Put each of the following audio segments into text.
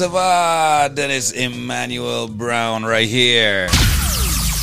Of uh, Dennis Emmanuel Brown right here.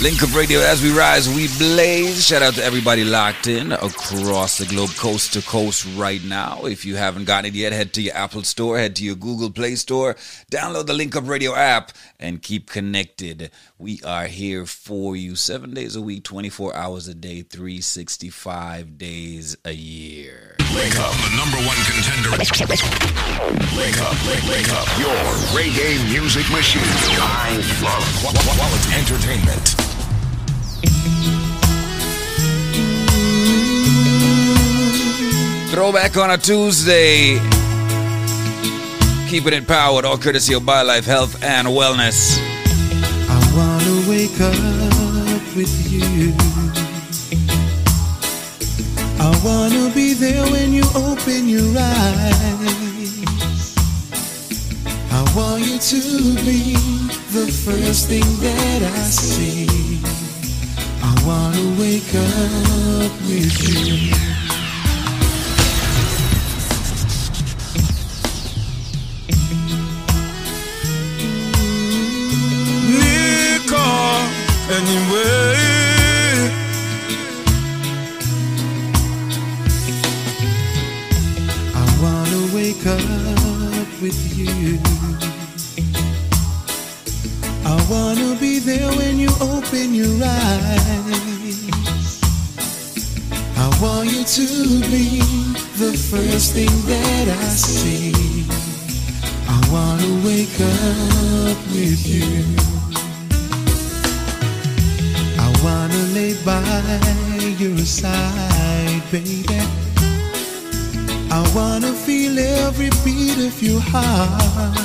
Link Up Radio, as we rise, we blaze. Shout out to everybody locked in across the globe, coast to coast right now. If you haven't gotten it yet, head to your Apple Store, head to your Google Play Store, download the Link Up Radio app, and keep connected. We are here for you seven days a week, 24 hours a day, 365 days a year. Link Up, the number one contender. Link Up, Link, link Up, your reggae music machine. I love quality entertainment. Throwback on a Tuesday. Keeping it powered, all courtesy of BioLife Health and Wellness. I wanna wake up with you. I wanna be there when you open your eyes. I want you to be the first thing that I see. I wanna wake up with you. Liquor anyway. Wake up with you. I wanna be there when you open your eyes. I want you to be the first thing that I see. I wanna wake up with you. I wanna lay by your side, baby. I wanna feel every beat of your heart.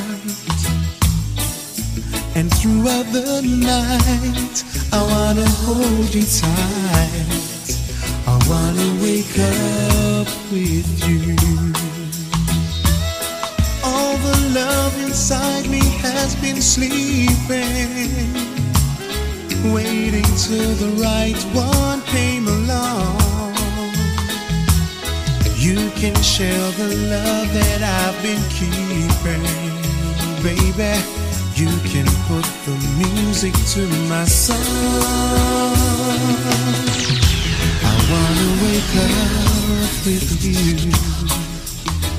And throughout the night, I wanna hold you tight. I wanna wake up with you. All the love inside me has been sleeping, waiting till the right one came along. You can share the love that I've been keeping, baby. You can put the music to my song. I wanna wake up with you,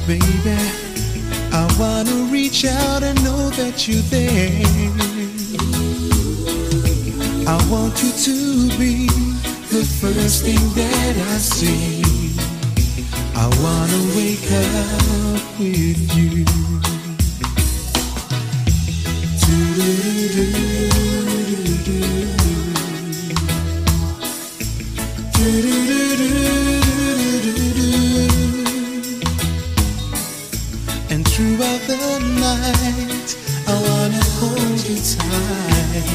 baby. I wanna reach out and know that you're there. I want you to be the first thing that I see. I wanna wake up with you. And throughout the night, I wanna hold you tight.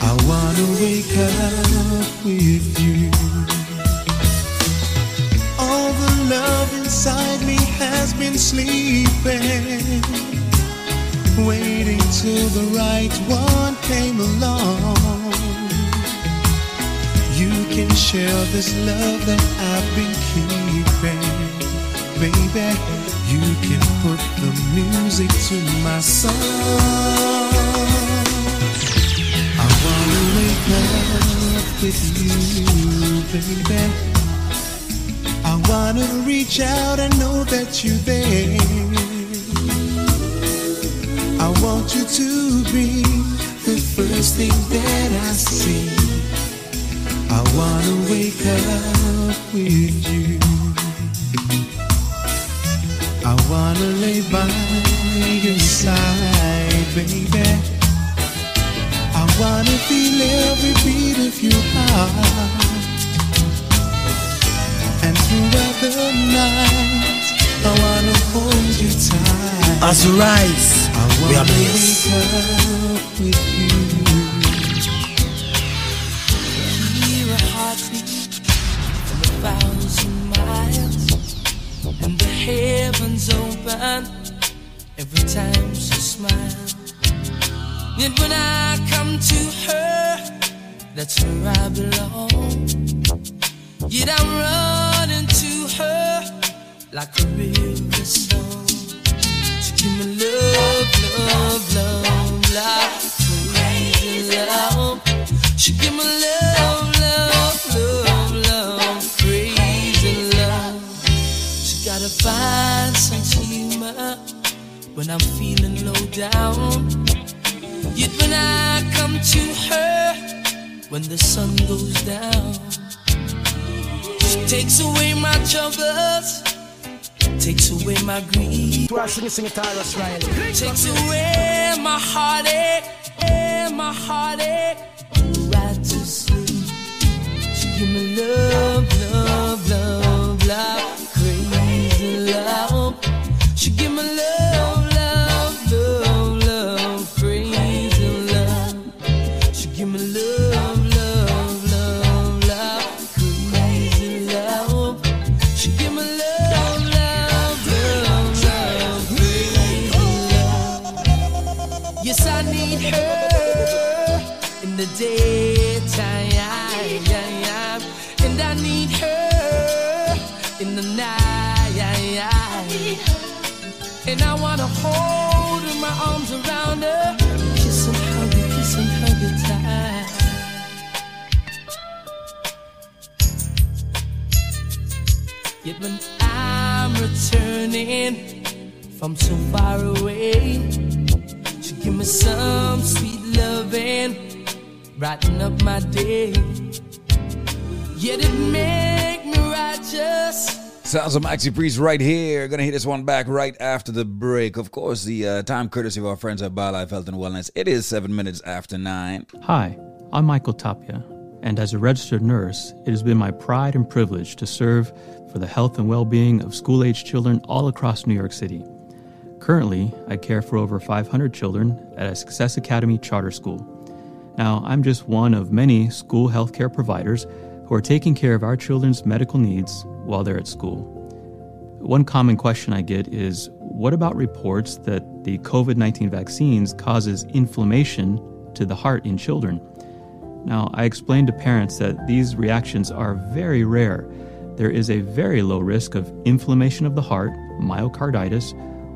I wanna wake up with you. Love inside me has been sleeping, waiting till the right one came along. You can share this love that I've been keeping, baby. You can put the music to my song. I wanna wake up with you, baby. I wanna reach out and know that you're there. I want you to be the first thing that I see. I wanna wake up with you. I wanna lay by your side, baby. I wanna feel every beat of your heart. The night, I wanna hold you tight. As we rise, we are blessed. with you. hear a heartbeat from a thousand miles, and the heavens open every time she smiles. Yet when I come to her, that's where I belong. Yet I'm running to her like a river song. She give me love, love, love, like crazy love. She give me love, love, love, love, crazy love. She gotta find some humor when I'm feeling low down. Yet when I come to her, when the sun goes down takes away my troubles, takes away my grief, takes away my heartache, eh, my heartache, right to sleep. She give me love, love, love, love, crazy love. She give me love, And I wanna hold my arms around her, kiss and hug her, kiss and hug her tight. Yet when I'm returning from so far away, she give me some sweet loving, brighten up my day. Yet it make me righteous. Sounds of Maxi Priest right here. Gonna hit this one back right after the break. Of course, the uh, time courtesy of our friends at BioLife Health and Wellness. It is seven minutes after nine. Hi, I'm Michael Tapia, and as a registered nurse, it has been my pride and privilege to serve for the health and well being of school age children all across New York City. Currently, I care for over 500 children at a Success Academy charter school. Now, I'm just one of many school healthcare providers who are taking care of our children's medical needs while they're at school. One common question I get is what about reports that the COVID 19 vaccines causes inflammation to the heart in children? Now, I explained to parents that these reactions are very rare. There is a very low risk of inflammation of the heart, myocarditis,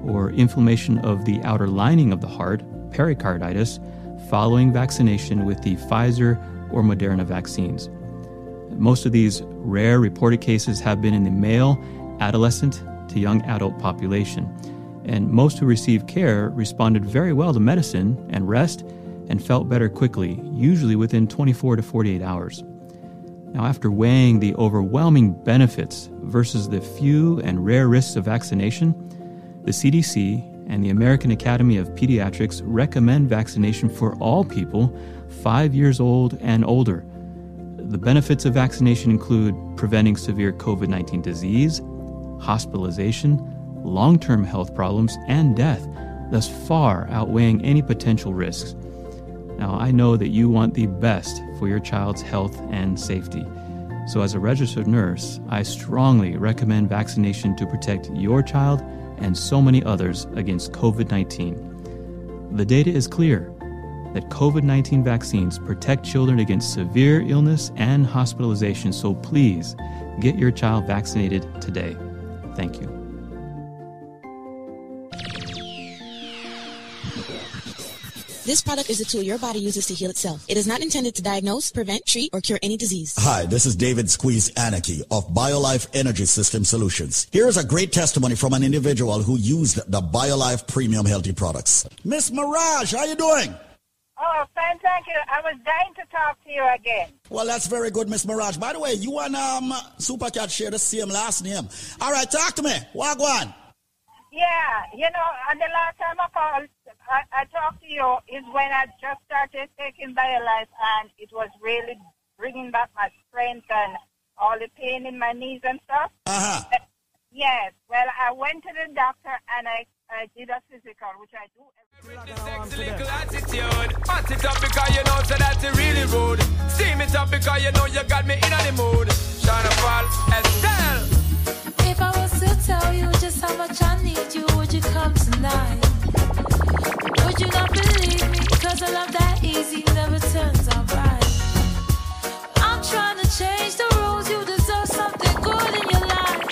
or inflammation of the outer lining of the heart, pericarditis, following vaccination with the Pfizer or Moderna vaccines. Most of these rare reported cases have been in the male, adolescent to young adult population. And most who received care responded very well to medicine and rest and felt better quickly, usually within 24 to 48 hours. Now, after weighing the overwhelming benefits versus the few and rare risks of vaccination, the CDC and the American Academy of Pediatrics recommend vaccination for all people 5 years old and older. The benefits of vaccination include preventing severe COVID 19 disease, hospitalization, long term health problems, and death, thus far outweighing any potential risks. Now, I know that you want the best for your child's health and safety. So, as a registered nurse, I strongly recommend vaccination to protect your child and so many others against COVID 19. The data is clear that COVID 19 vaccines protect children against severe illness and hospitalization, so please get your child vaccinated today. Thank you. This product is a tool your body uses to heal itself. It is not intended to diagnose, prevent, treat, or cure any disease. Hi, this is David Squeeze Anarchy of BioLife Energy System Solutions. Here is a great testimony from an individual who used the BioLife Premium Healthy products. Miss Maragh, how are you doing? Oh, fine, thank you. I was dying to talk to you again. Well, that's very good, Miss Maragh. By the way, you and um, Supercat share the same last name. All right, talk to me. Wagwan. Yeah, you know, and the last time I called, I, I talked to you is when I just started taking BioLife, and it was really bringing back my strength and all the pain in my knees and stuff. Uh-huh. Uh, Yes, well, I went to the doctor and I, I did a physical, which I do every Sexy little attitude. Hot it up because you know so that's really rude. Steam it up because you know you got me in the mood. Sean Paul, Estelle. If I was to tell you just how much I need you, would you come tonight? Would you not believe me? Cause a love that easy never turns out right. I'm trying to change the rules, you deserve something good in your life.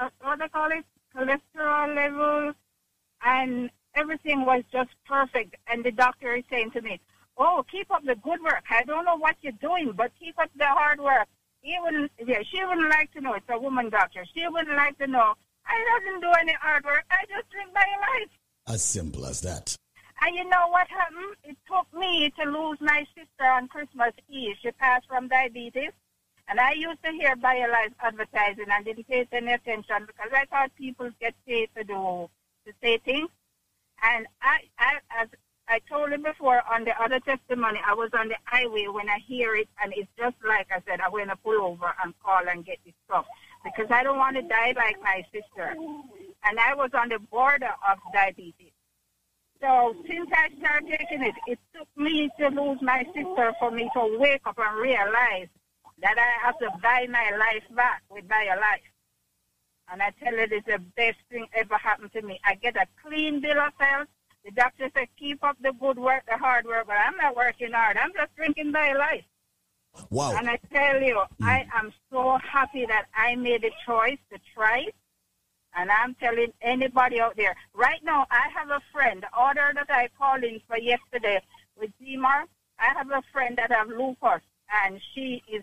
uh, what they call it, cholesterol level, and everything was just perfect. And the doctor is saying to me, "Oh, keep up the good work. I don't know what you're doing, but keep up the hard work." He wouldn't, yeah, she wouldn't like to know. It's a woman doctor. She wouldn't like to know. I doesn't do any hard work. I just drink my life. As simple as that. And you know what happened? It took me to lose my sister on Christmas Eve. She passed from diabetes. And I used to hear BioLife advertising and didn't pay any attention because I thought people get paid to do, to say things. And I, I, as I told you before on the other testimony, I was on the highway when I hear it, and it's just like I said, I'm going to pull over and call and get this stuff because I don't want to die like my sister. And I was on the border of diabetes. So since I started taking it, it took me to lose my sister for me to wake up and realize that I have to buy my life back with life, And I tell you, it's the best thing ever happened to me. I get a clean bill of health. The doctor said, keep up the good work, the hard work, but I'm not working hard. I'm just drinking BioLife. Wow. And I tell you, Mm. I am so happy that I made the choice to try it. And I'm telling anybody out there, right now, I have a friend, the order that I called in for yesterday with Zimar, I have a friend that have lupus, and she is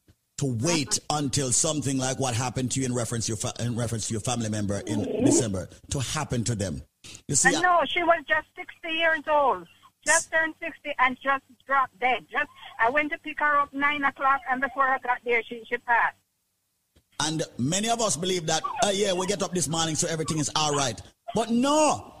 to wait until something like what happened to you in reference to your, fa- in reference to your family member in December to happen to them. You see, I know she was just 60 years old, just turned 60 and just dropped dead. Just I went to pick her up nine o'clock, and before I got there, she she passed. And many of us believe that, uh, yeah, we get up this morning so everything is all right. But no,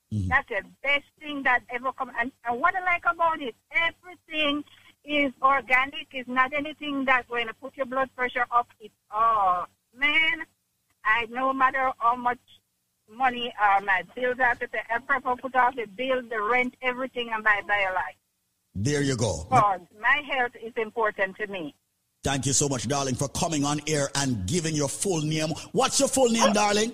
That's the best thing that ever come. And, and what I like about it, everything is organic. It's not anything that's going to put your blood pressure up. It's, oh, man, I no matter how much money uh, my bills have to pay, I prefer put off the bill, the rent, everything and buy BioLife. There you go. Because my health is important to me. Thank you so much, darling, for coming on air and giving your full name. What's your full name, darling?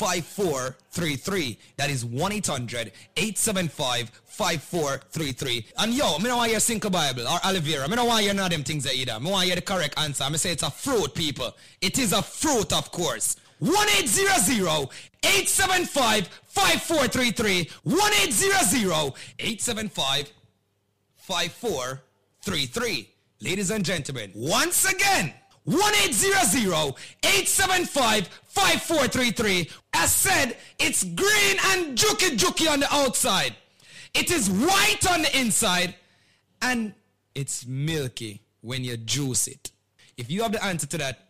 5433. That is 1 800 875 5433. And yo, me don't want your Cinco Bible or aloe vera. Me don't want you none of them things either. Me want you the correct answer. Me say it's a fruit, people. It is a fruit, of course. 1 800 875 5433. 1 800 875 5433. Ladies and gentlemen, once again, 1-800-875-5433. As said, it's green and juki juki on the outside. It is white on the inside. And it's milky when you juice it. If you have the answer to that,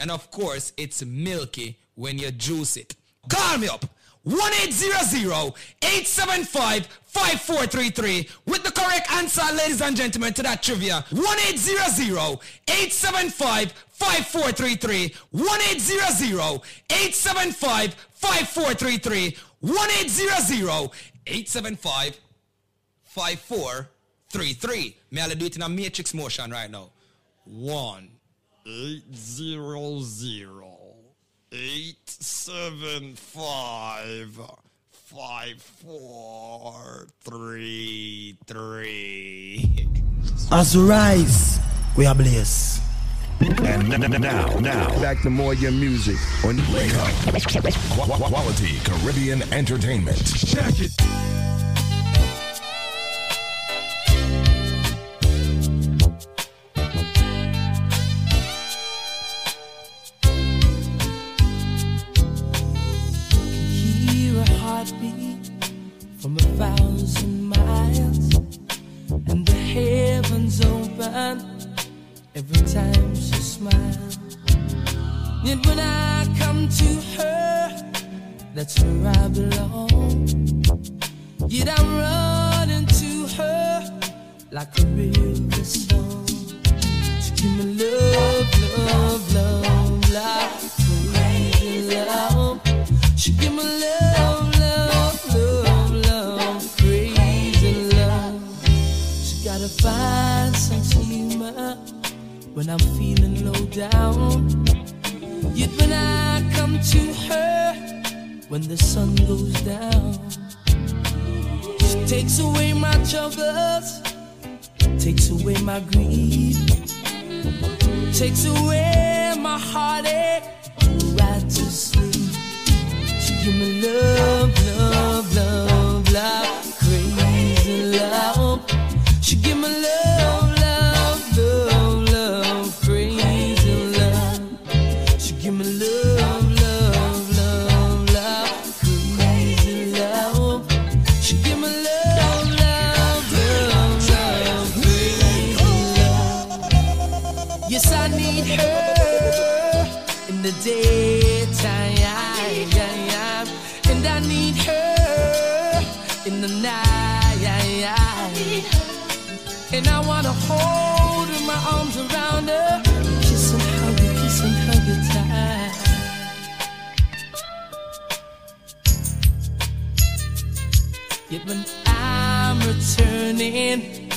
and of course it's milky when you juice it. Call me up. 1-800-875-5433 with the correct answer, ladies and gentlemen, to that trivia. 1-800-875-5433. 1-800-875-5433. 1-800-875-5433. May I do it in a matrix motion right now? One. Eight zero zero eight seven five five four three three. As we rise, we are blessed. And n- n- now, now, back to more your music on Wake Up. Qu- Quality Caribbean Entertainment. Check it. Open every time she smiles. Yet when I come to her, that's where I belong. Yet I'm running to her like a river song. She give me love, love, love, like crazy love. She give me love, love, love, love, crazy love. She some steamer when I'm feeling low down. Yet when I come to her, when the sun goes down. She takes away my troubles, takes away my grief, takes away my heartache, right to sleep. She give me love, love, love, love, crazy love. She give me love, Yet when I'm returning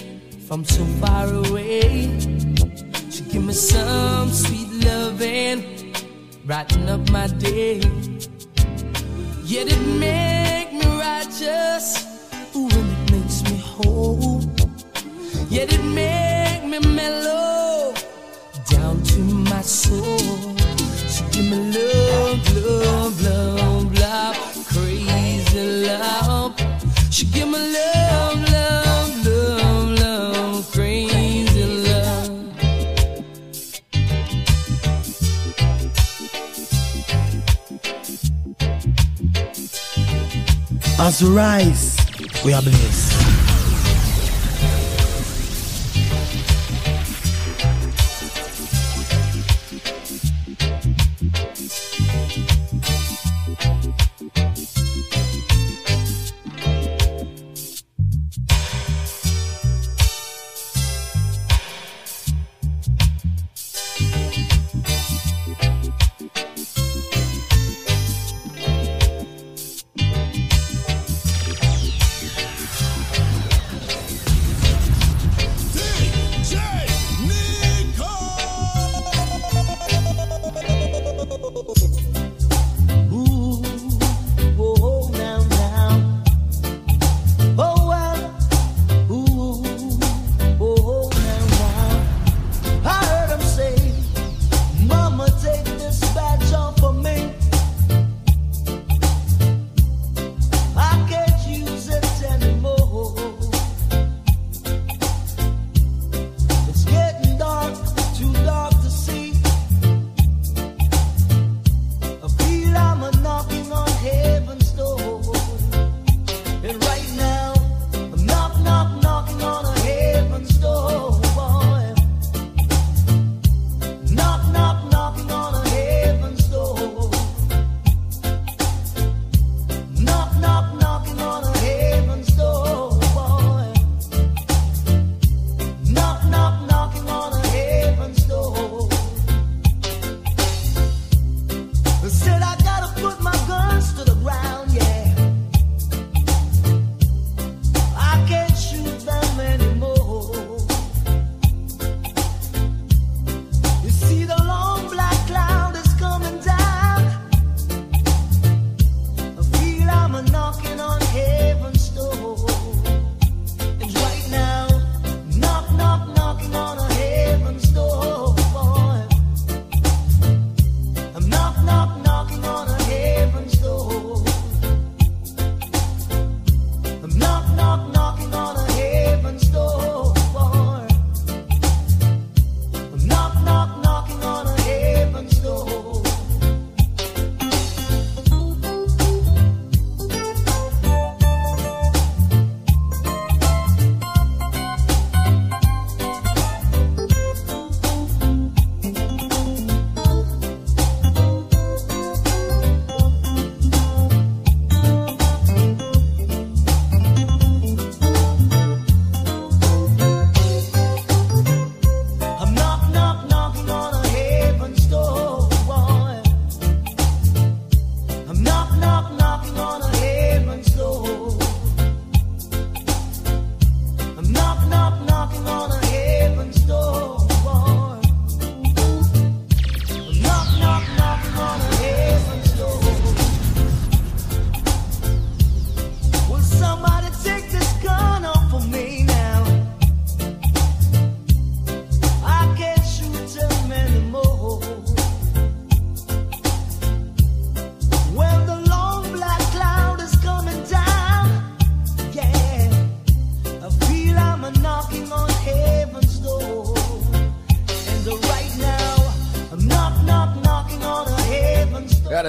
from so far away, she give me some sweet loving, brighten up my day. Yet it make me righteous, ooh, and it makes me whole. Yet it make me mellow down to my soul. She give me love, She give me love, love, love, love, crazy love. As we rise, we are blessed.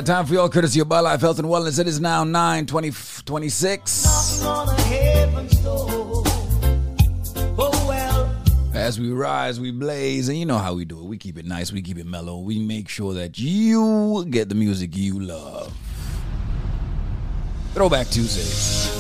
time for y'all, courtesy of BioLife Health and Wellness. It is now 9 20, 26. As we rise, we blaze, and you know how we do it. We keep it nice, we keep it mellow. We make sure that you get the music you love. Throwback Tuesdays.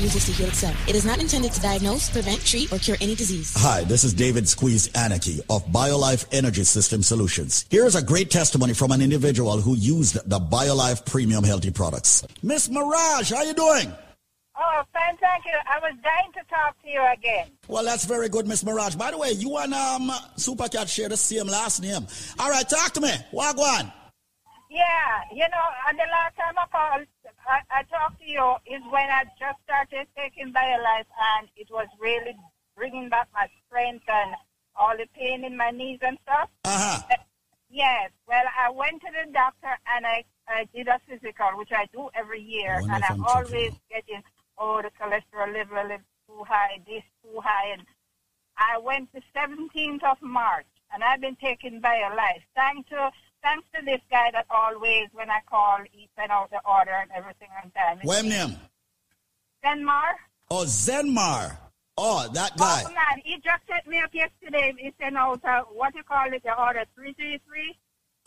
uses to heal itself. It is not intended to diagnose, prevent, treat, or cure any disease. Hi, this is David Squeeze Anarchy of BioLife Energy System Solutions. Here is a great testimony from an individual who used the BioLife Premium Healthy products. Miss Maragh, how you doing? Oh, fine, thank you. I was dying to talk to you again. Well, that's very good, Miss Maragh. By the way, you and um, Supercat share the same last name. All right, talk to me. Wagwan. Yeah, you know, and the last and I'm always getting, oh, the cholesterol level is too high, this too high. And I went the 17th of March, and I've been taken BioLife. Thanks to thanks to this guy that always, when I call, he sent out the order and everything on time. What's name? Zenmar. Oh, Zenmar. Oh, that oh, guy. Oh, man, he just set me up yesterday. He sent out, uh, what you call it, the order 333.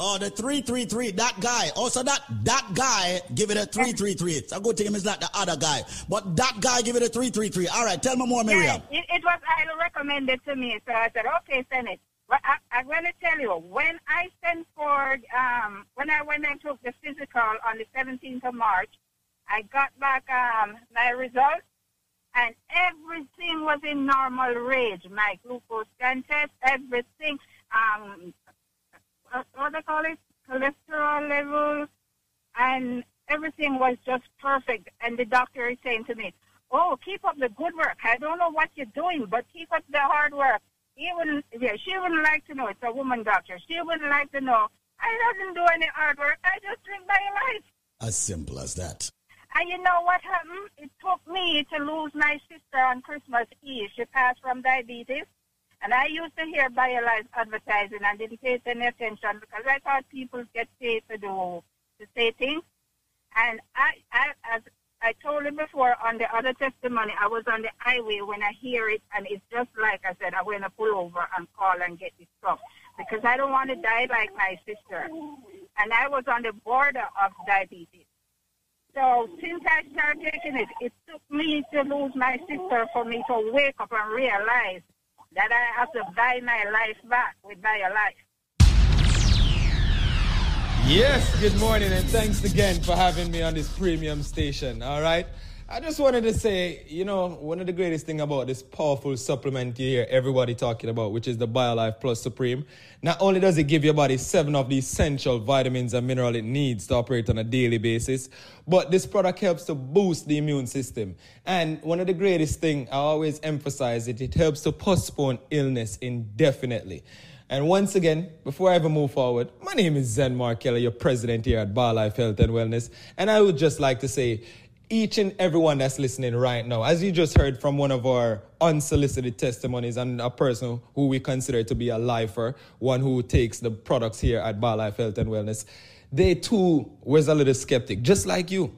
Oh, the 333, that guy. Oh, also that, that guy give it a 333. It's go to him. it's not the other guy. But that guy give it a 333. All right, tell me more, Miriam. Yeah, it, it was highly recommended to me. So I said, okay, send it. But I, am going to tell you, when I sent for, um, when I went and took the physical on the 17th of March, I got back um, my results, and everything was in normal range. My glucose test, everything, um, what, what they call it, cholesterol level, and everything was just perfect. And the doctor is saying to me, "Oh, keep up the good work. I don't know what you're doing, but keep up the hard work." He wouldn't, yeah, she wouldn't like to know. It's a woman doctor. She wouldn't like to know. I doesn't do any hard work. I just drink my life. As simple as that. And you know what happened? It took me to lose my sister on Christmas Eve. She passed from diabetes. And I used to hear BioLife advertising and didn't pay any attention because I thought people get paid to do, to say things. And I, I, as I told him before on the other testimony, I was on the highway when I hear it, and it's just like I said, I'm to pull over and call and get this stuff because I don't want to die like my sister. And I was on the border of diabetes. So since I started taking it, it took me to lose my sister for me to wake up and realize that I have to buy my life back with BioLife. Yes, good morning, and thanks again for having me on this premium station. All right. I just wanted to say, you know, one of the greatest thing about this powerful supplement you hear everybody talking about, which is the BioLife Plus Supreme, not only does it give your body seven of the essential vitamins and minerals it needs to operate on a daily basis, but this product helps to boost the immune system. And one of the greatest thing I always emphasize it, it helps to postpone illness indefinitely. And once again, before I ever move forward, my name is Zen Mark Markella, your president here at BioLife Health and Wellness. And I would just like to say, each and everyone that's listening right now, as you just heard from one of our unsolicited testimonies and a person who we consider to be a lifer, one who takes the products here at BioLife Health and Wellness, they too was a little skeptic, just like you.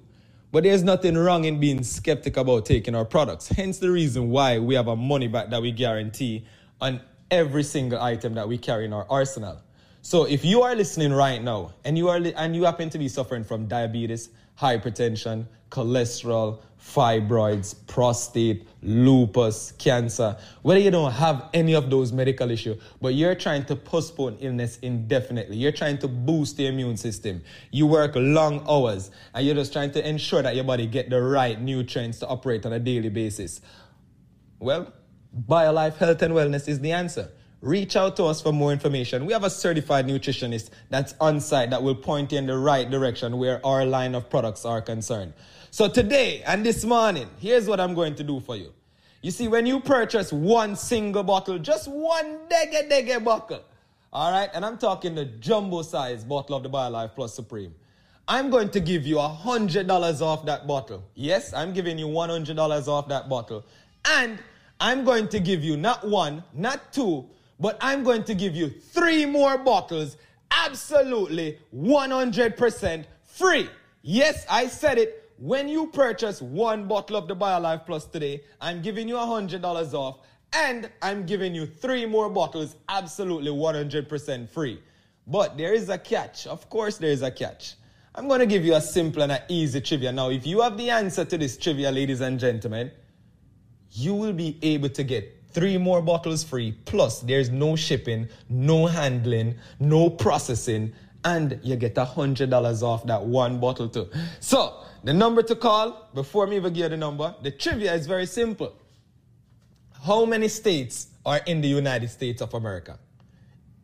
But there's nothing wrong in being skeptic about taking our products. Hence the reason why we have a money back that we guarantee on every single item that we carry in our arsenal. So if you are listening right now and you are li- and you happen to be suffering from diabetes, hypertension, cholesterol, fibroids, prostate, lupus, cancer, whether you don't have any of those medical issues, but you're trying to postpone illness indefinitely, you're trying to boost the immune system, you work long hours, and you're just trying to ensure that your body get the right nutrients to operate on a daily basis. Well, BioLife Health and Wellness is the answer. Reach out to us for more information. We have a certified nutritionist that's on site that will point you in the right direction where our line of products are concerned. So today and this morning, here's what I'm going to do for you. You see, when you purchase one single bottle, just one dege dege bottle, all right, and I'm talking the jumbo size bottle of the BioLife Plus Supreme, I'm going to give you $100 off that bottle. Yes, I'm giving you $100 off that bottle. And I'm going to give you not one, not two, but I'm going to give you three more bottles absolutely 100% free. Yes, I said it. When you purchase one bottle of the BioLife Plus today, I'm giving you $100 off and I'm giving you three more bottles absolutely 100% free. But there is a catch. Of course, there is a catch. I'm going to give you a simple and an easy trivia. Now, if you have the answer to this trivia, ladies and gentlemen, you will be able to get three more bottles free. Plus, there's no shipping, no handling, no processing, and you get a hundred dollars off that one bottle too. So, the number to call before me even give you the number, the trivia is very simple. How many states are in the United States of America?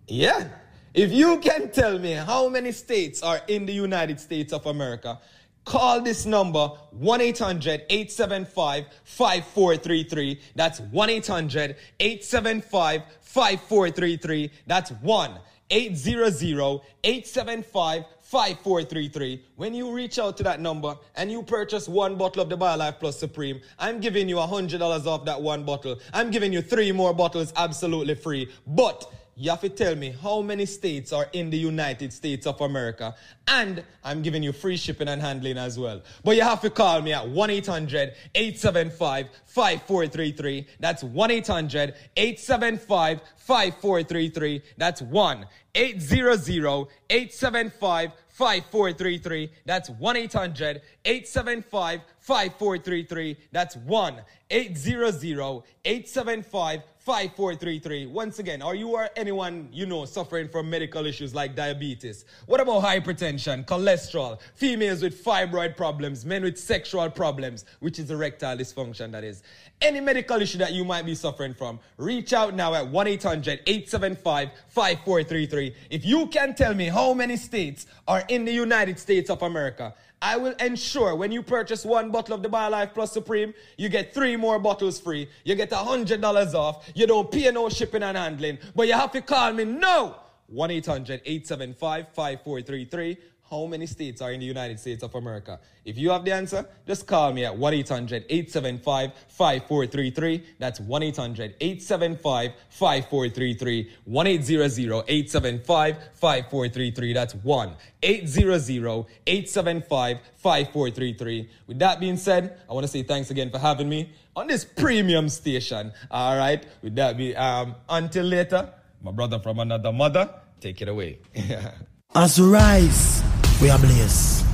Yeah. If you can tell me how many states are in the United States of America, Call this number 1 800 875 5433. That's 1 800 875 5433. That's 1 800 875 5433. When you reach out to that number and you purchase one bottle of the BioLife Plus Supreme, I'm giving you $100 off that one bottle. I'm giving you three more bottles absolutely free. But you have to tell me how many states are in the United States of America. And I'm giving you free shipping and handling as well. But you have to call me at 1 800 875 5433. That's 1 800 875 5433. That's 1 800 875 5433. That's 1 800 875 5433. That's 1 800 875 5433. Once again, are you or anyone you know suffering from medical issues like diabetes? What about hypertension, cholesterol, females with fibroid problems, men with sexual problems, which is erectile dysfunction, that is? Any medical issue that you might be suffering from, reach out now at 1 800 875 5433. If you can tell me how many states are in the United States of America, I will ensure when you purchase one bottle of the BioLife Plus Supreme, you get three more bottles free. You get $100 off. You don't pay no shipping and handling. But you have to call me now. 1 800 875 5433. How many states are in the United States of America? If you have the answer, just call me at 1 800 875 5433. That's 1 800 875 5433. 1 800 875 5433. That's 1 800 875 5433. With that being said, I want to say thanks again for having me on this premium station. All right. With that be um until later, my brother from another mother, take it away. As rise, we are blessed.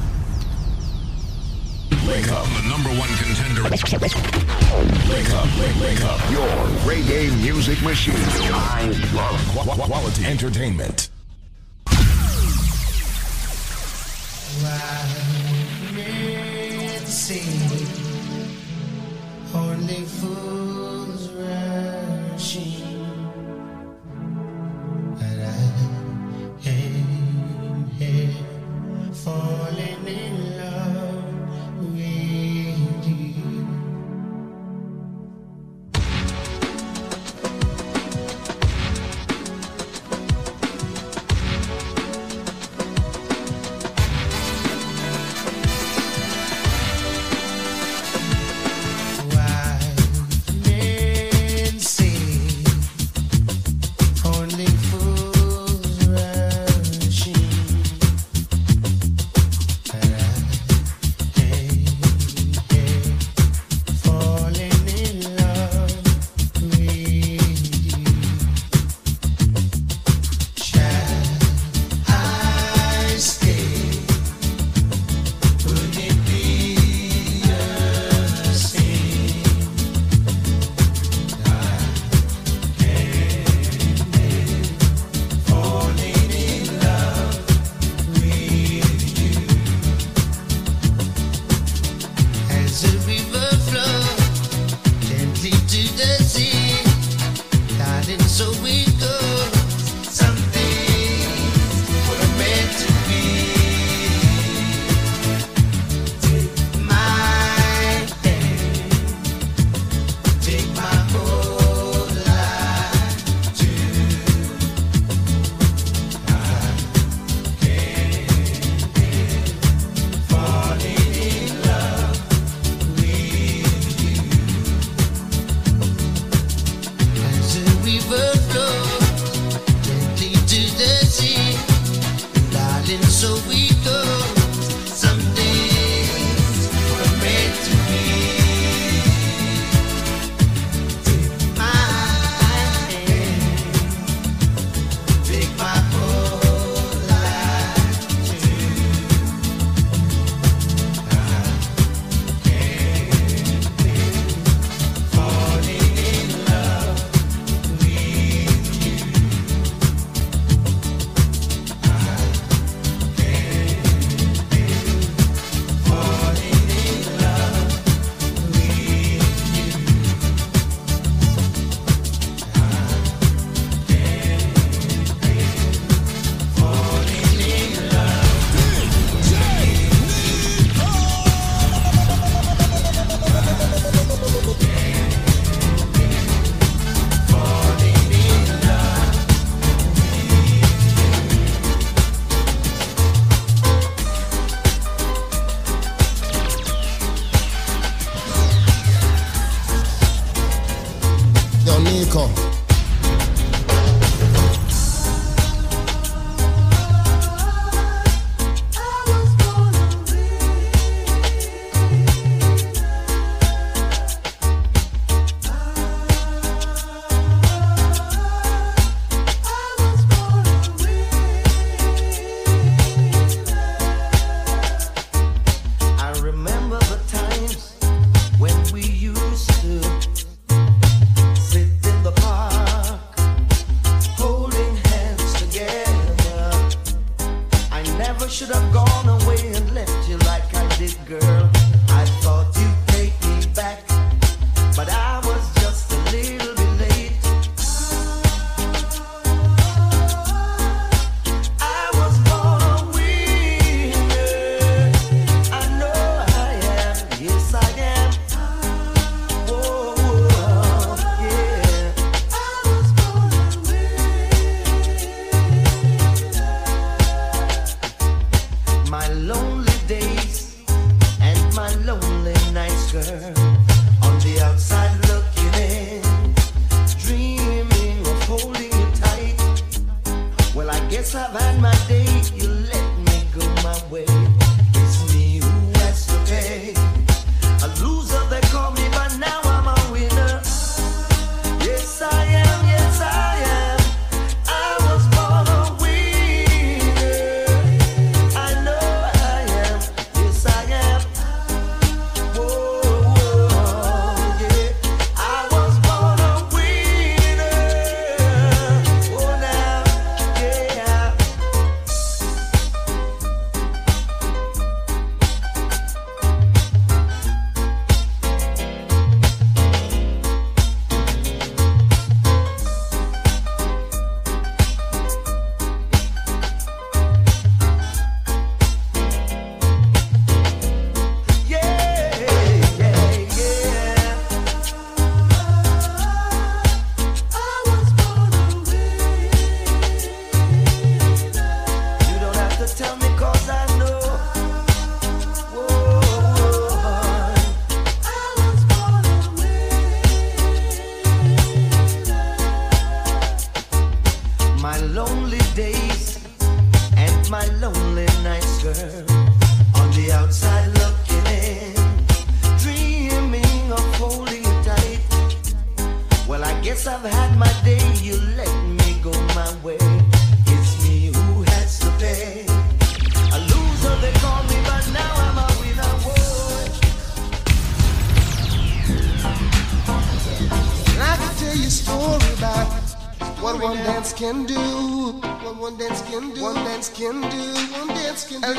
Wake up, the number one contender. Wake up, wake, wake up. Your reggae music machine. I love qu- qu- quality entertainment. Only fools rushing,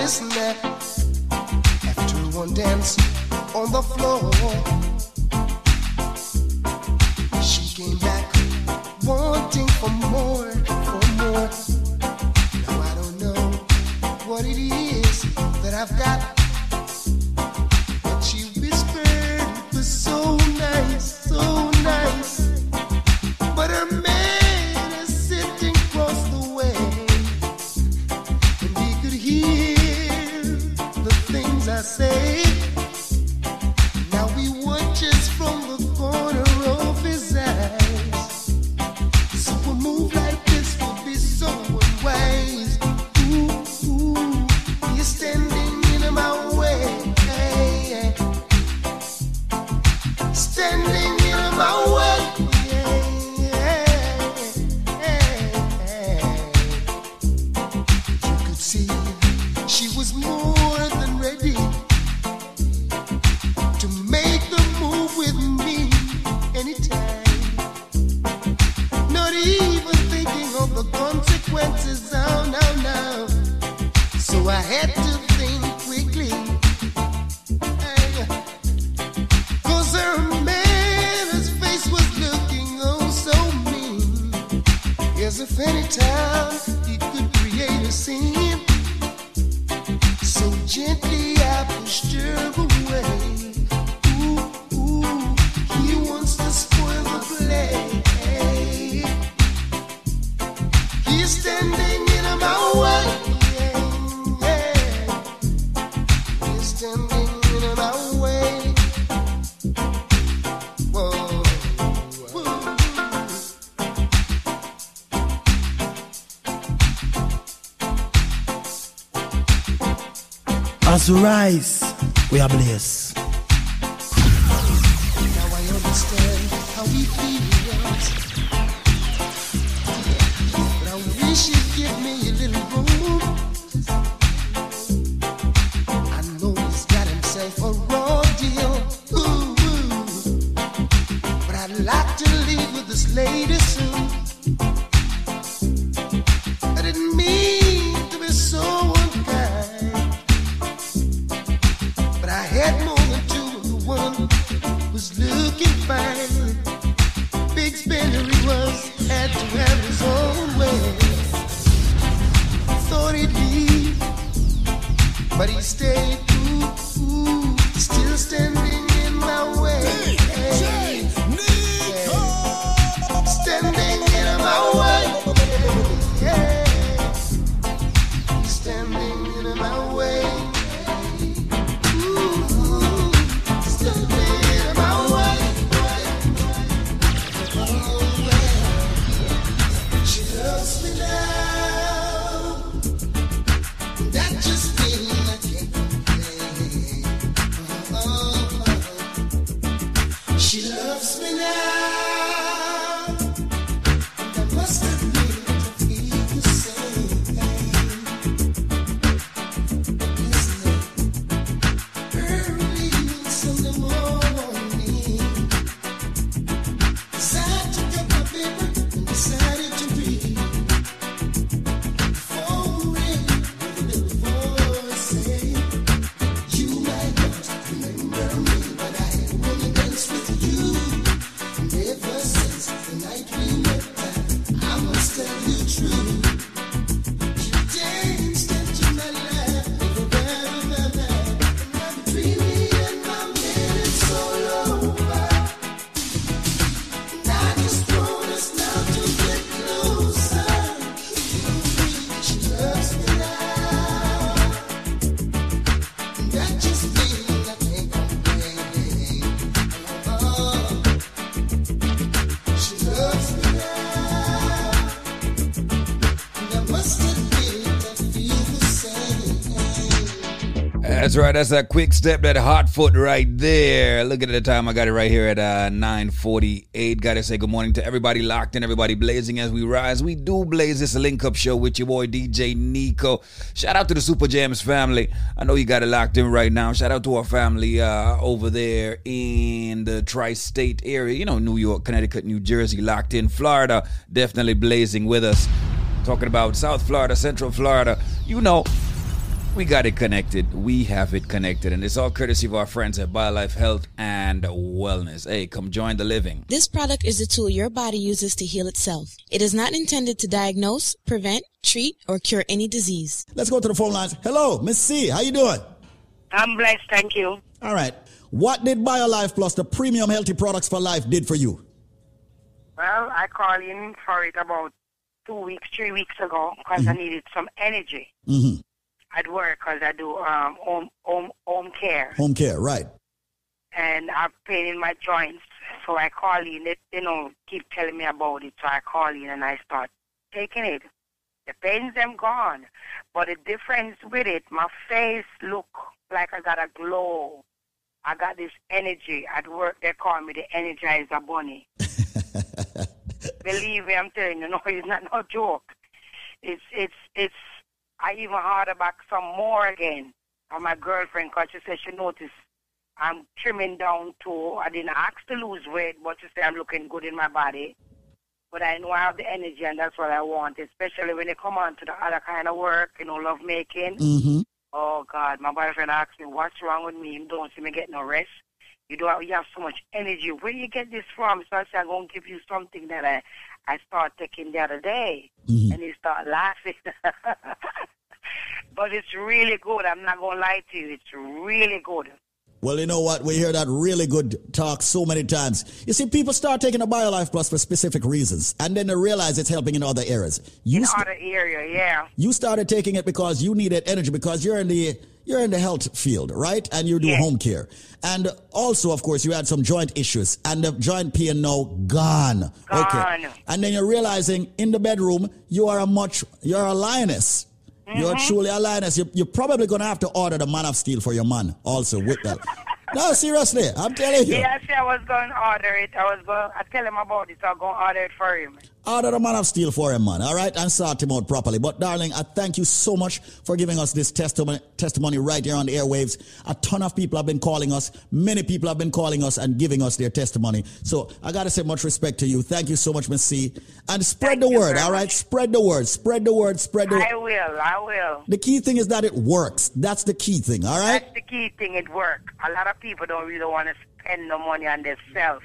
this love. We rise, we are blessed. Right. That's that quick step, that hot foot right there. Look at the time. I got it right here at uh, 948. Got to say good morning to everybody locked in, everybody blazing as we rise. We do blaze this link up show with your boy DJ Nico. Shout out to the Super Jams family. I know you got it locked in right now. Shout out to our family uh, over there in the tri state area. You know, New York, Connecticut, New Jersey, locked in. Florida, definitely blazing with us. Talking about South Florida, Central Florida. You know, we got it connected. We have it connected. And it's all courtesy of our friends at BioLife Health and Wellness. Hey, come join the living. This product is a tool your body uses to heal itself. It is not intended to diagnose, prevent, treat, or cure any disease. Let's go to the phone lines. Hello, Miss C. How you doing? I'm blessed, thank you. All right. What did BioLife Plus, the premium healthy products for life, did for you? Well, I called in for it about two weeks, three weeks ago because I needed some energy Mm-hmm. At work because I do um, home, home, home care. Home care, right. And I'm pain in my joints. So I call in. They, you know, keep telling me about it. So I call in and I start taking it. The pains them gone. But the difference with it, my face look like I got a glow. I got this energy. At work, they call me the Energizer Bunny. Believe me, I'm telling you, no, it's not no joke. It's, it's, it's, I even harder back some more again on my girlfriend because she said she noticed I'm trimming down too. I didn't ask to lose weight, but she said I'm looking good in my body. But I know I have the energy and that's what I want, especially when they come on to the other kind of work, you know, love making. Mm-hmm. Oh God, my boyfriend asked me, what's wrong with me? You don't see me get no rest. You don't you have so much energy. Where do you get this from? So I said, I'm going to give you something that I, I started taking the other day. Mm-hmm. And he started laughing. but it's really good. I'm not going to lie to you. It's really good. Well, you know what? We hear that really good talk so many times. You see, people start taking a BioLife Plus for specific reasons, and then they realize it's helping in other areas. You in st- other area, yeah. you started taking it because you needed energy because you're in the you're in the health field, right? And you do home care, and also, of course, you had some joint issues, and the joint pain now gone. Okay, Gone. and then you're realizing in the bedroom you are a much you're a lioness. You're Mhm. truly a lioness. You're, you're probably going to have to order the Man of Steel for your man also with that. no, seriously, I'm telling you. Yeah, I I was going to order it. I was going. I tell him about it. So I'm going to order it for him. Order the man of steel for him, man. All right, and sort him out properly. But darling, I thank you so much for giving us this testimony, testimony right here on the airwaves. A ton of people have been calling us. Many people have been calling us and giving us their testimony. So I gotta say much respect to you. Thank you so much, Miss C. And spread the word. All right, spread the word. Spread the word. Spread the. I will. I will. The key thing is that it works. That's the key thing. All right. That's the key thing. It work. A lot of people don't really want to spend no money on themselves,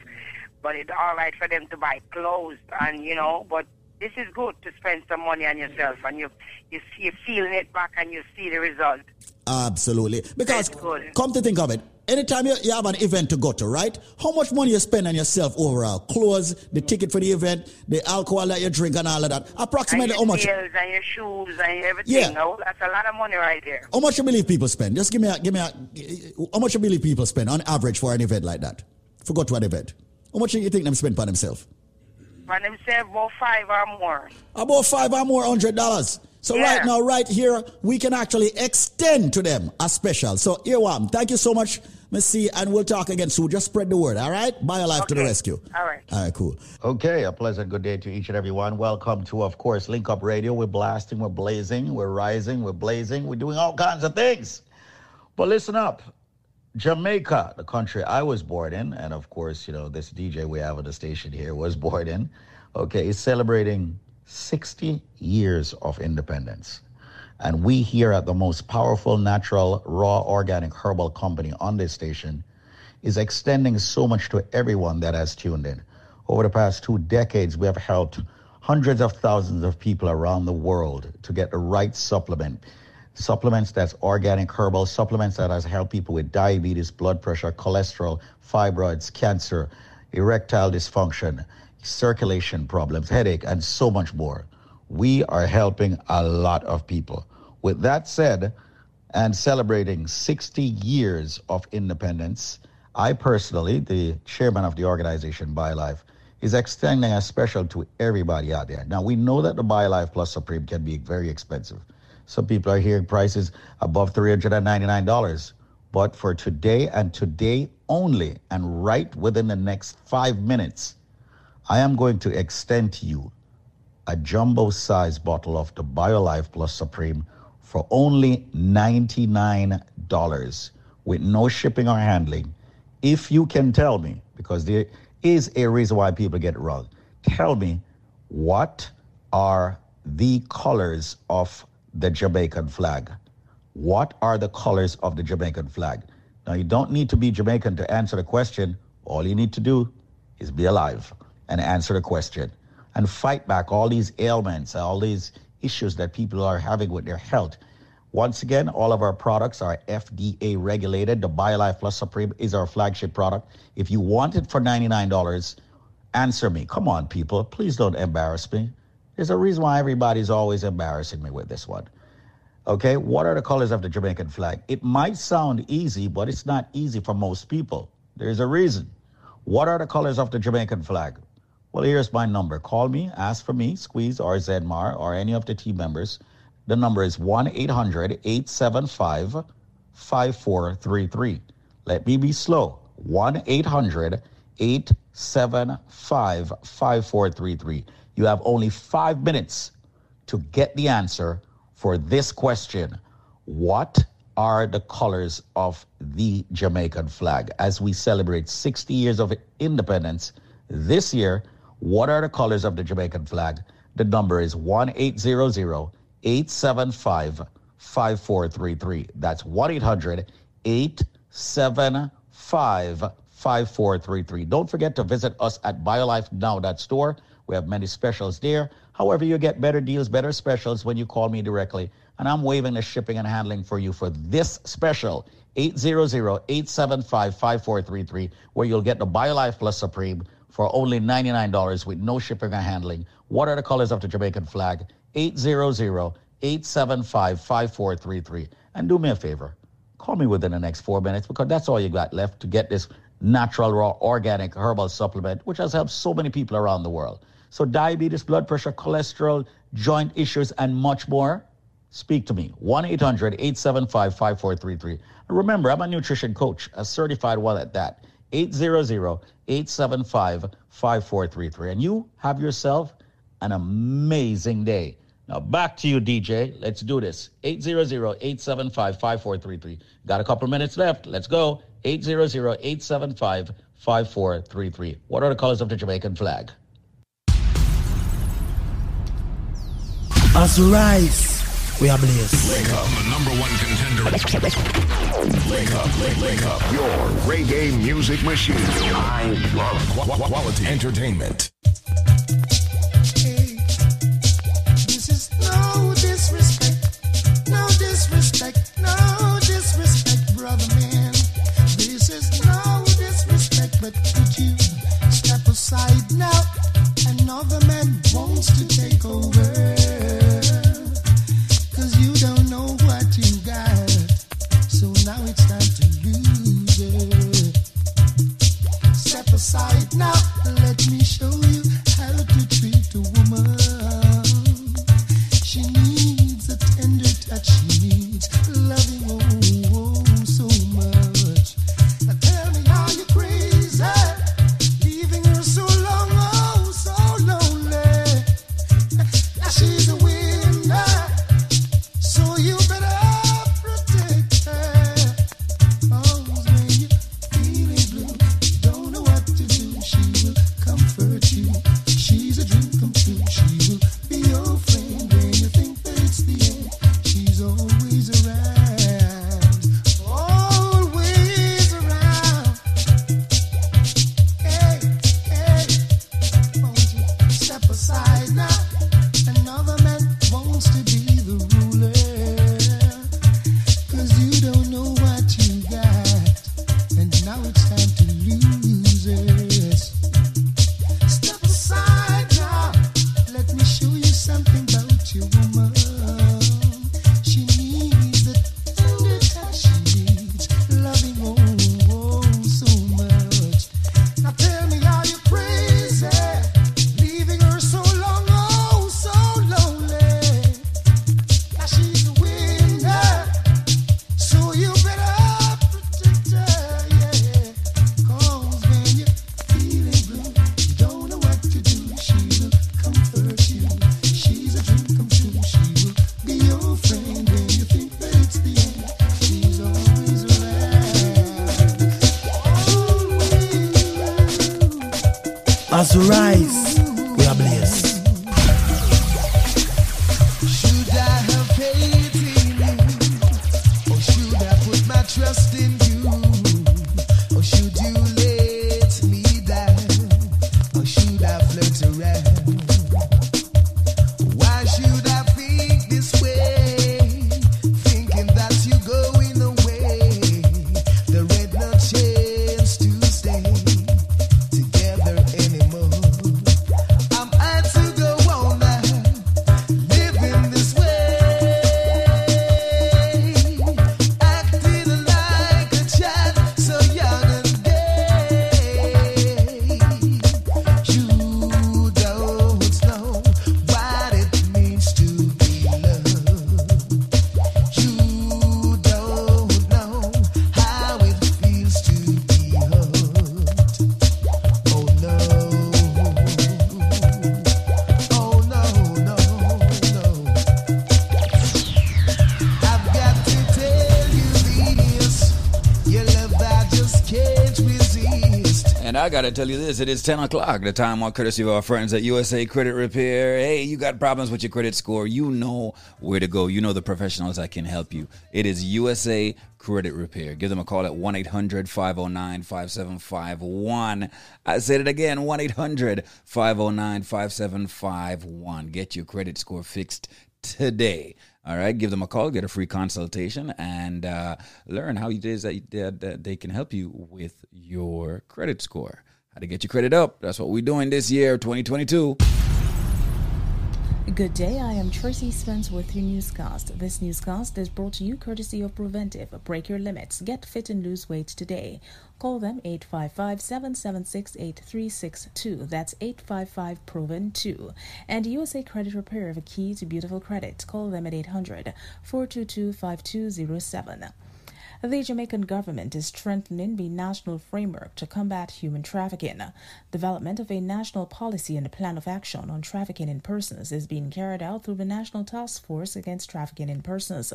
but it's all right for them to buy clothes and you know. But this is good to spend some money on yourself, and you you see, you're feeling it back, and you see the result. Absolutely. Because come to think of it, anytime you, you have an event to go to, right? How much money you spend on yourself overall? Clothes, the ticket for the event, the alcohol that you drink and all of that. Approximately how your much nails and your shoes and everything. Yeah. No, that's a lot of money right there. how much you believe people spend? Just give me a give me a how much you believe people spend on average for an event like that? For go to an event. How much do you think them spend for themselves? For themselves, about five or more. About five or more hundred dollars. So Yeah. right now, right here, we can actually extend to them a special. So here one. Thank you so much, Miss C, and we'll talk again soon. Just spread the word, all right? BioLife to the rescue. All right. All right, cool. Okay, a pleasant good day to each and every one. Welcome to, of course, Link Up Radio. We're blasting, we're blazing, we're rising, we're blazing, we're doing all kinds of things. But listen up. Jamaica, the country I was born in, and of course, you know, this DJ we have on the station here was born in, okay, is celebrating 60 years of independence. And we here at the most powerful natural, raw, organic herbal company on this station is extending so much to everyone that has tuned in. Over the past two decades, we have helped hundreds of thousands of people around the world to get the right supplement. Supplements that's organic, herbal, supplements that has helped people with diabetes, blood pressure, cholesterol, fibroids, cancer, erectile dysfunction, circulation problems, headache, and so much more. We are helping a lot of people. With that said, and celebrating 60 years of independence, I personally, the chairman of the organization BioLife, is extending a special to everybody out there. Now, we know that the BioLife Plus Supreme can be very expensive. Some people are hearing prices above $399. But for today and today only, and right within the next five minutes, I am going to extend to you a jumbo size bottle of the BioLife Plus Supreme for only $99 with no shipping or handling. If you can tell me, because there is a reason why people get it wrong, tell me what are the colors of the Jamaican flag? What are the colors of the Jamaican flag? Now, you don't need to be Jamaican to answer the question. All you need to do is be alive and answer the question and fight back all these ailments, all these issues that people are having with their health. Once again, all of our products are FDA regulated. The BioLife Plus Supreme is our flagship product. If you want it for $99, answer me. Come on, people. Please don't embarrass me. There's a reason why everybody's always embarrassing me with this one. Okay, what are the colors of the Jamaican flag? It might sound easy, but it's not easy for most people. There's a reason. What are the colors of the Jamaican flag? Well, here's my number. Call me, ask for me, Squeeze or Zedmar or any of the team members. The number is 1 800 875 5433. Let me be slow. 1 800 875 5433. You have only five minutes to get the answer for this question What are the colors of the Jamaican flag? As we celebrate 60 years of independence this year, what are the colors of the Jamaican flag? The number is 1 800 875 5433. That's 1 800 875 5433. Don't forget to visit us at biolifenow.store. We have many specials there. However, you get better deals, better specials when you call me directly. And I'm waiving the shipping and handling for you for this special 800-875-5433 where you'll get the BioLife Plus Supreme for only $99 with no shipping and handling. What are the colors of the Jamaican flag? 800-875-5433. And do me a favor. Call me within the next four minutes because that's all you got left to get this natural, raw, organic herbal supplement, which has helped so many people around the world. So diabetes, blood pressure, cholesterol, joint issues, and much more, speak to me. 1-800-875-5433. Remember, I'm a nutrition coach, a certified one at that. 800-875-5433. And you have yourself an amazing day. Now back to you, DJ. Let's do this. 800-875-5433. Got a couple minutes left. Let's go. 800-875-5433. What are the colors of the Jamaican flag? As we rise, we are blessed. Wake up, the number one contender. Link up, link, link up. Your reggae music machine. I love qu- quality entertainment. This is no disrespect, no disrespect, no disrespect, brother man. This is no disrespect, but could you step aside now? Another man wants to take over. I gotta tell you this, it is 10 o'clock, the time on courtesy of our friends at USA Credit Repair. Hey, you got problems with your credit score, you know where to go. You know the professionals that can help you. It is USA Credit Repair. Give them a call at 1 800 509 5751. I said it again 1 800 509 5751. Get your credit score fixed today. All right, give them a call, get a free consultation, and uh, learn how it is that, that, they can help you with your credit score. How to get your credit up. That's what we're doing this year, 2022. Good day, I am Tracy Spence with your newscast. This newscast is brought to you courtesy of Preventive. Break your limits. Get fit and lose weight today. Call them 855 776 8362. That's 855 Proven 2. And USA Credit Repair, the key to beautiful credit. Call them at 800 422 5207. The Jamaican government is strengthening the national framework to combat human trafficking. Development of a national policy and a plan of action on trafficking in persons is being carried out through the National Task Force Against Trafficking in Persons.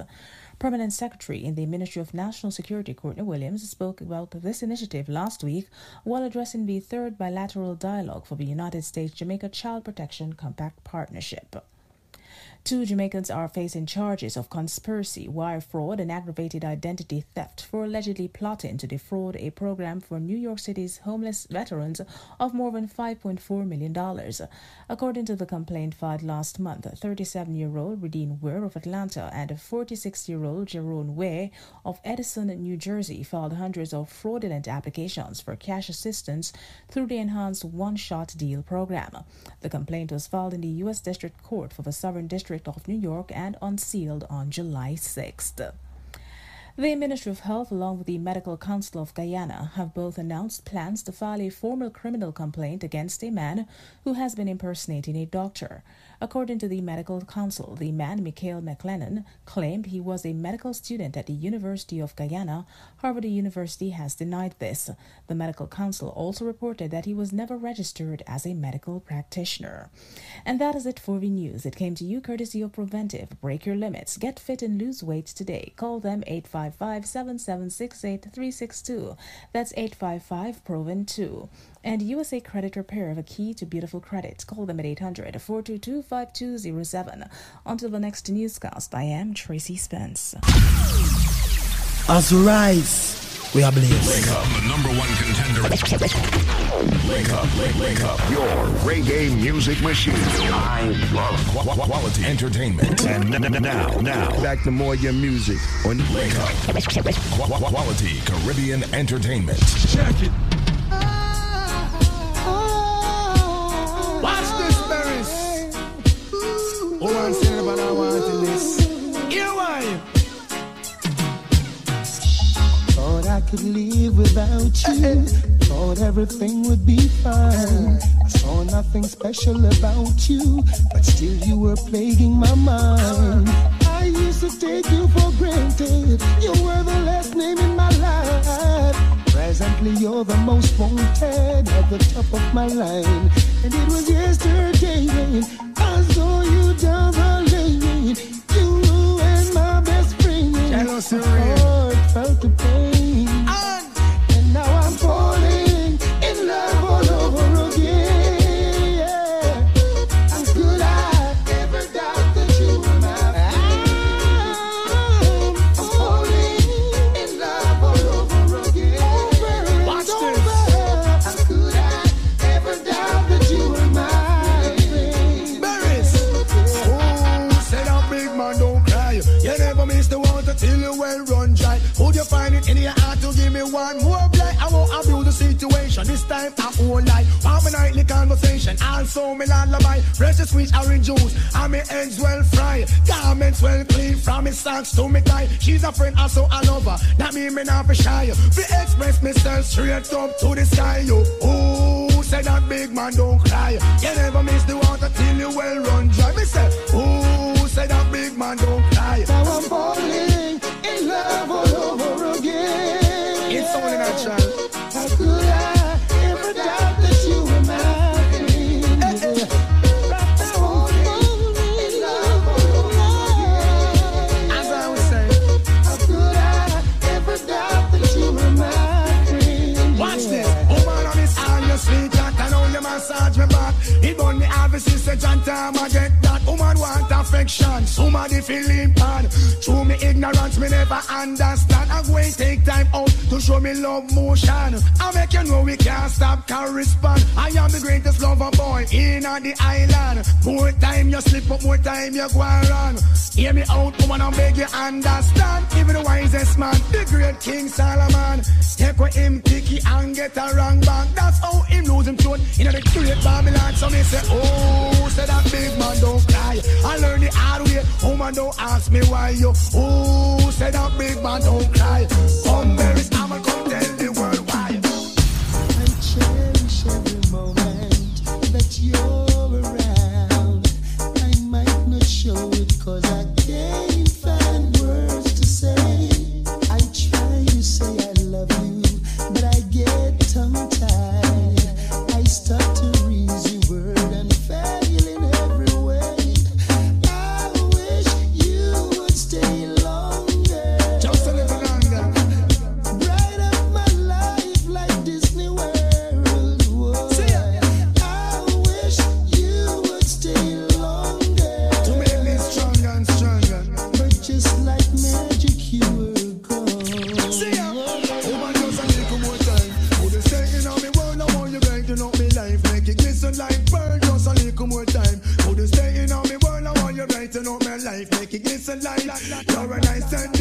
Permanent Secretary in the Ministry of National Security, Courtney Williams, spoke about this initiative last week while addressing the third bilateral dialogue for the United States Jamaica Child Protection Compact Partnership. Two Jamaicans are facing charges of conspiracy, wire fraud, and aggravated identity theft for allegedly plotting to defraud a program for New York City's homeless veterans of more than $5.4 million. According to the complaint filed last month, 37 year old Redine Weir of Atlanta and 46 year old Jerome Way of Edison, New Jersey filed hundreds of fraudulent applications for cash assistance through the enhanced one shot deal program. The complaint was filed in the U.S. District Court for the Southern District of New York and unsealed on July 6th. The Ministry of Health, along with the Medical Council of Guyana, have both announced plans to file a formal criminal complaint against a man who has been impersonating a doctor. According to the Medical Council, the man, Mikhail McLennan, claimed he was a medical student at the University of Guyana. Harvard university has denied this. The Medical Council also reported that he was never registered as a medical practitioner. And that is it for the news. It came to you courtesy of Preventive. Break your limits. Get fit and lose weight today. Call them 855 776 8362. That's 855 Proven 2. And USA Credit Repair, of a key to beautiful credit. Call them at 800 422 5207. Until the next newscast, I am Tracy Spence. As rise, we are blessed. Wake up, the number one contender. Wake up, wake, wake up. Your reggae music machine. I love qu- qu- quality entertainment. And n- n- now, now, Back to more your music on wake up. Qu- qu- quality Caribbean entertainment. Check it. Watch this, Berries. Who wants to about I want I could live without you. Thought everything would be fine. I saw nothing special about you, but still you were plaguing my mind. I used to take you for granted. You were the last name in my life. Presently, you're the most wanted at the top of my line. And it was yesterday, when I saw you down the lane. You and my best friend. Jealousy My heart felt the pain. Time I won't lie. Want my nightly conversation. Also me lullaby. Fresh sweet orange juice. And me ends well fried. Garments well clean. From me socks to me tie. She's a friend, also a lover. That mean me not be shy. Fi express myself straight up to the sky. You. Ooh, say that big man don't cry. You never miss the water till you well run dry. Me say, ooh, say that big man don't cry. Now I'm falling in love all over again. It's only natural. Obviously say want affection. Somebody feeling bad. Through me ignorance, me never understand. I'm going to take time out to show me love motion. I make you know we can't stop, can respond. I am the greatest lover boy in on the island. More time you slip up, more time you go around. Hear me out, woman, I beg you understand. Even the wisest man, the great King Solomon. Take with him picky and get a wrong back. That's how him lose him throne. In the great Babylon, so me say, oh, say that big man don't cry. I learned the hard way. Oh, Woman, don't ask me why you. Oh, said that big man don't cry. Come, Mary, I'm gonna come tell the world why. I cherish every moment that you're around. I might not show Make it glisten like You're a nice and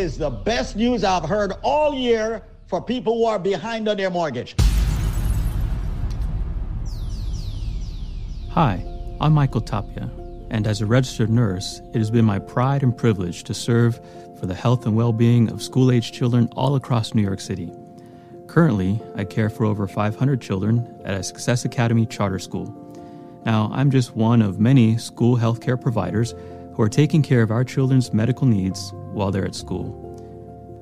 is the best news I've heard all year for people who are behind on their mortgage. Hi, I'm Michael Tapia, and as a registered nurse, it has been my pride and privilege to serve for the health and well being of school aged children all across New York City. Currently, I care for over 500 children at a Success Academy charter school. Now, I'm just one of many school healthcare providers who are taking care of our children's medical needs while they're at school.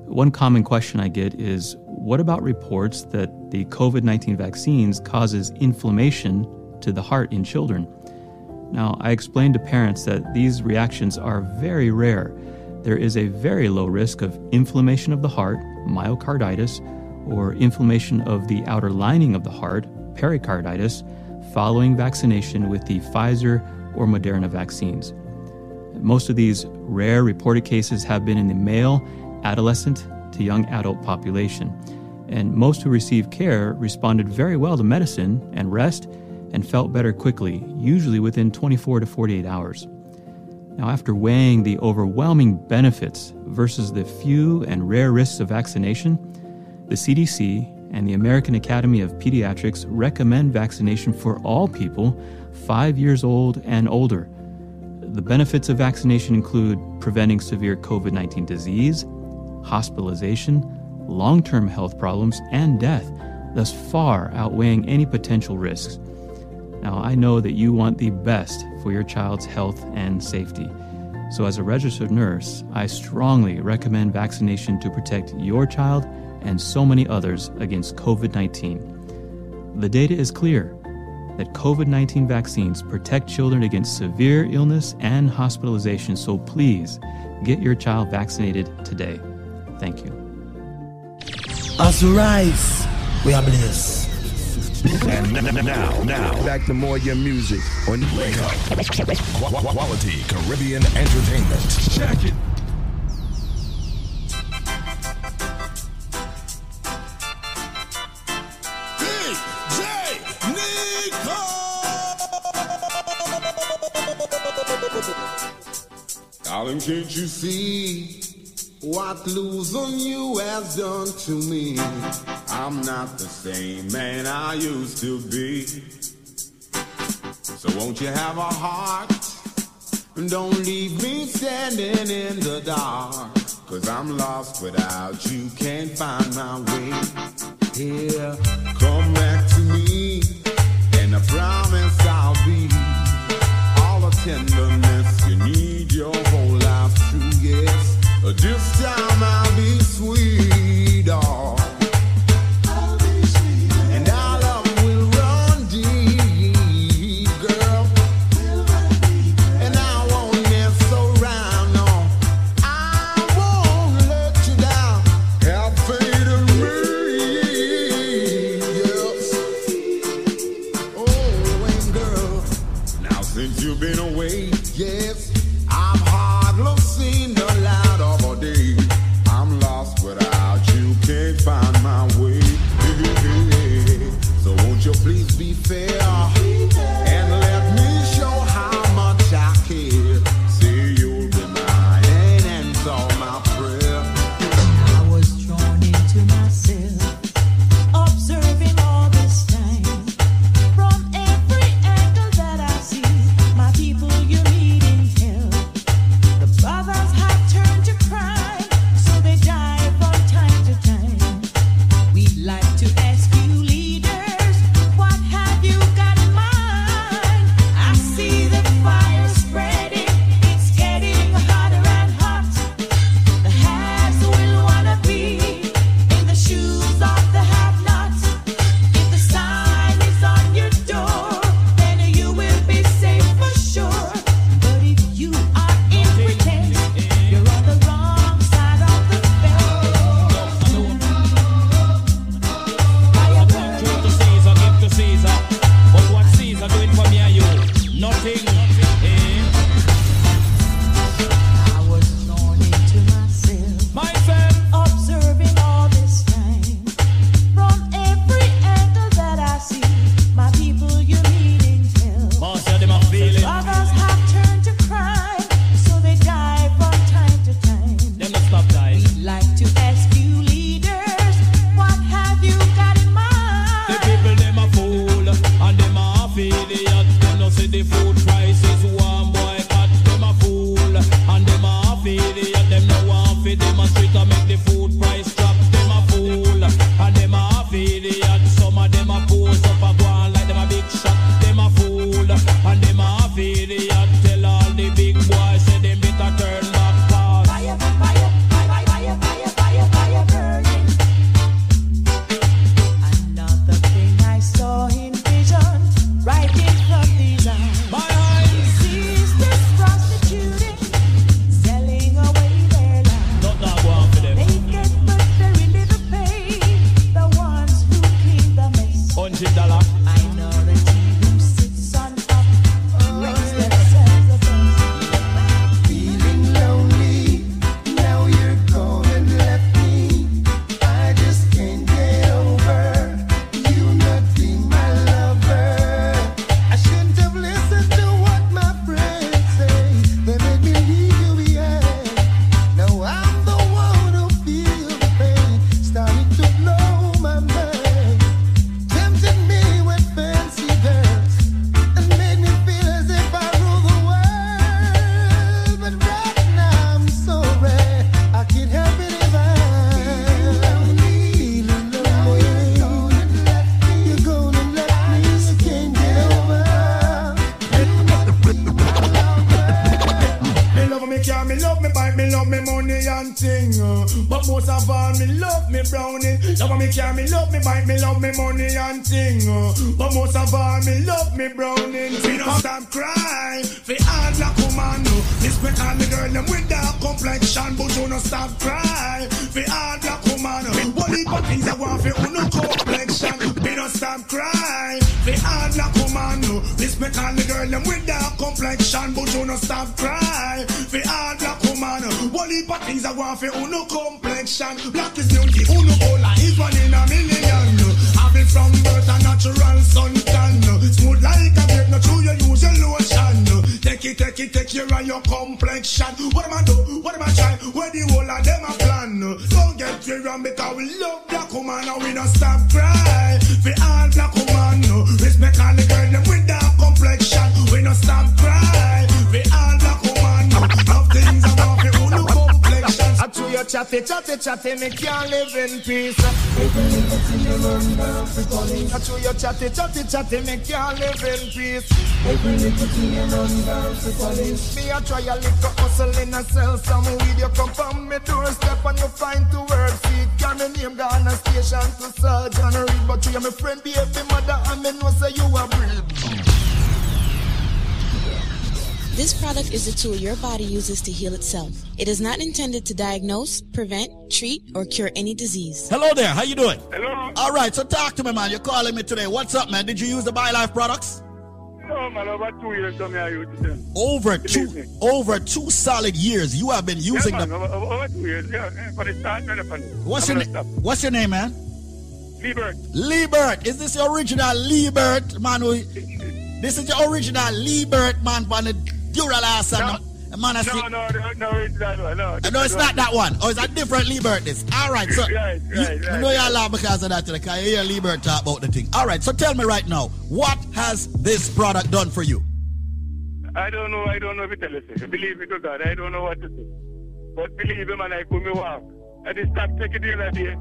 One common question I get is what about reports that the COVID 19 vaccines causes inflammation to the heart in children? Now, I explained to parents that these reactions are very rare. There is a very low risk of inflammation of the heart, myocarditis, or inflammation of the outer lining of the heart, pericarditis, following vaccination with the Pfizer or Moderna vaccines. Most of these rare reported cases have been in the male, adolescent to young adult population, and most who received care responded very well to medicine and rest and felt better quickly, usually within 24 to 48 hours. Now, after weighing the overwhelming benefits versus the few and rare risks of vaccination, the CDC and the American Academy of Pediatrics recommend vaccination for all people five years old and older. The benefits of vaccination include preventing severe COVID 19 disease, hospitalization, long term health problems, and death, thus far outweighing any potential risks. Now, I know that you want the best for your child's health and safety. So, as a registered nurse, I strongly recommend vaccination to protect your child and so many others against COVID 19. The data is clear that COVID 19 vaccines protect children against severe illness and hospitalization, so please get your child vaccinated today. Thank you. As we rise, we are blessed. And now, now, back to more your music on Wake Up. Quality Caribbean entertainment. Check it. Darling, can't you see what losing you has done to me? I'm not the same man I used to be. So won't you have a heart? And don't leave me standing in the dark. Cause I'm lost without you, can't find my way. Here, come back to me, and I promise I'll be all the tenderness your whole life through, yes. This time I me care, me love me bike, me love me money and thing. Uh. But most of all, me love me browning. Me no stop cry for hard black woman. This me all the girl them with that complexion, but you no stop cry for hard black woman. Me bully but things I want for no complexion. Me no stop cry for hard black woman. This me all the girl them with that complexion, but you no stop cry for hard black woman. Bully but things I want for no complexion. Black is Take it, take care of your complexion. What am I do? What am I try? Where the whole of them a plan? Don't get me wrong because we love black woman and we don't stop cry. For all black woman, respect all the girl them with dark complexion. We don't stop cry. Chatty, chatty, chatty, me can't live in peace. I chew your chatty, chatty, chatty, me can't live in peace. Every little thing you down. Me a try a little hustle in a sell some weed. You come from me doorstep and you find two words. See, can me name gone a station to Sergeant Reed. But you are my friend, baby mother, and me know say you a breed. This product is a tool your body uses to heal itself. It is not intended to diagnose, prevent, treat, or cure any disease. Hello there. How you doing? Hello. All right. So talk to me, man. You're calling me today. What's up, man? Did you use the BioLife products? No, man, over two years, so me I use them. Over two, over two solid years, you have been using yeah, man, the. over, over, over two years, yeah. yeah, For the start, right up. What's I'm your gonna name? What's your name, man? Liebert. Liebert. Is this the original Liebert, man? Who, this is the original Liebert, man, from the And the, the man. I No, see- no, no, no, it's that one. No, Uh, no, it's not that one. Oh, it's a different Liebert. This. All right, so Right, you, right, you know you're laugh because of that, because you hear Liebert talk about the thing. All right, so tell me right now, what has this product done for you? I don't know, I don't know if it tell. Believe me to God, I don't know what to say. But believe me, man, I could me walk. I just stop taking the other day.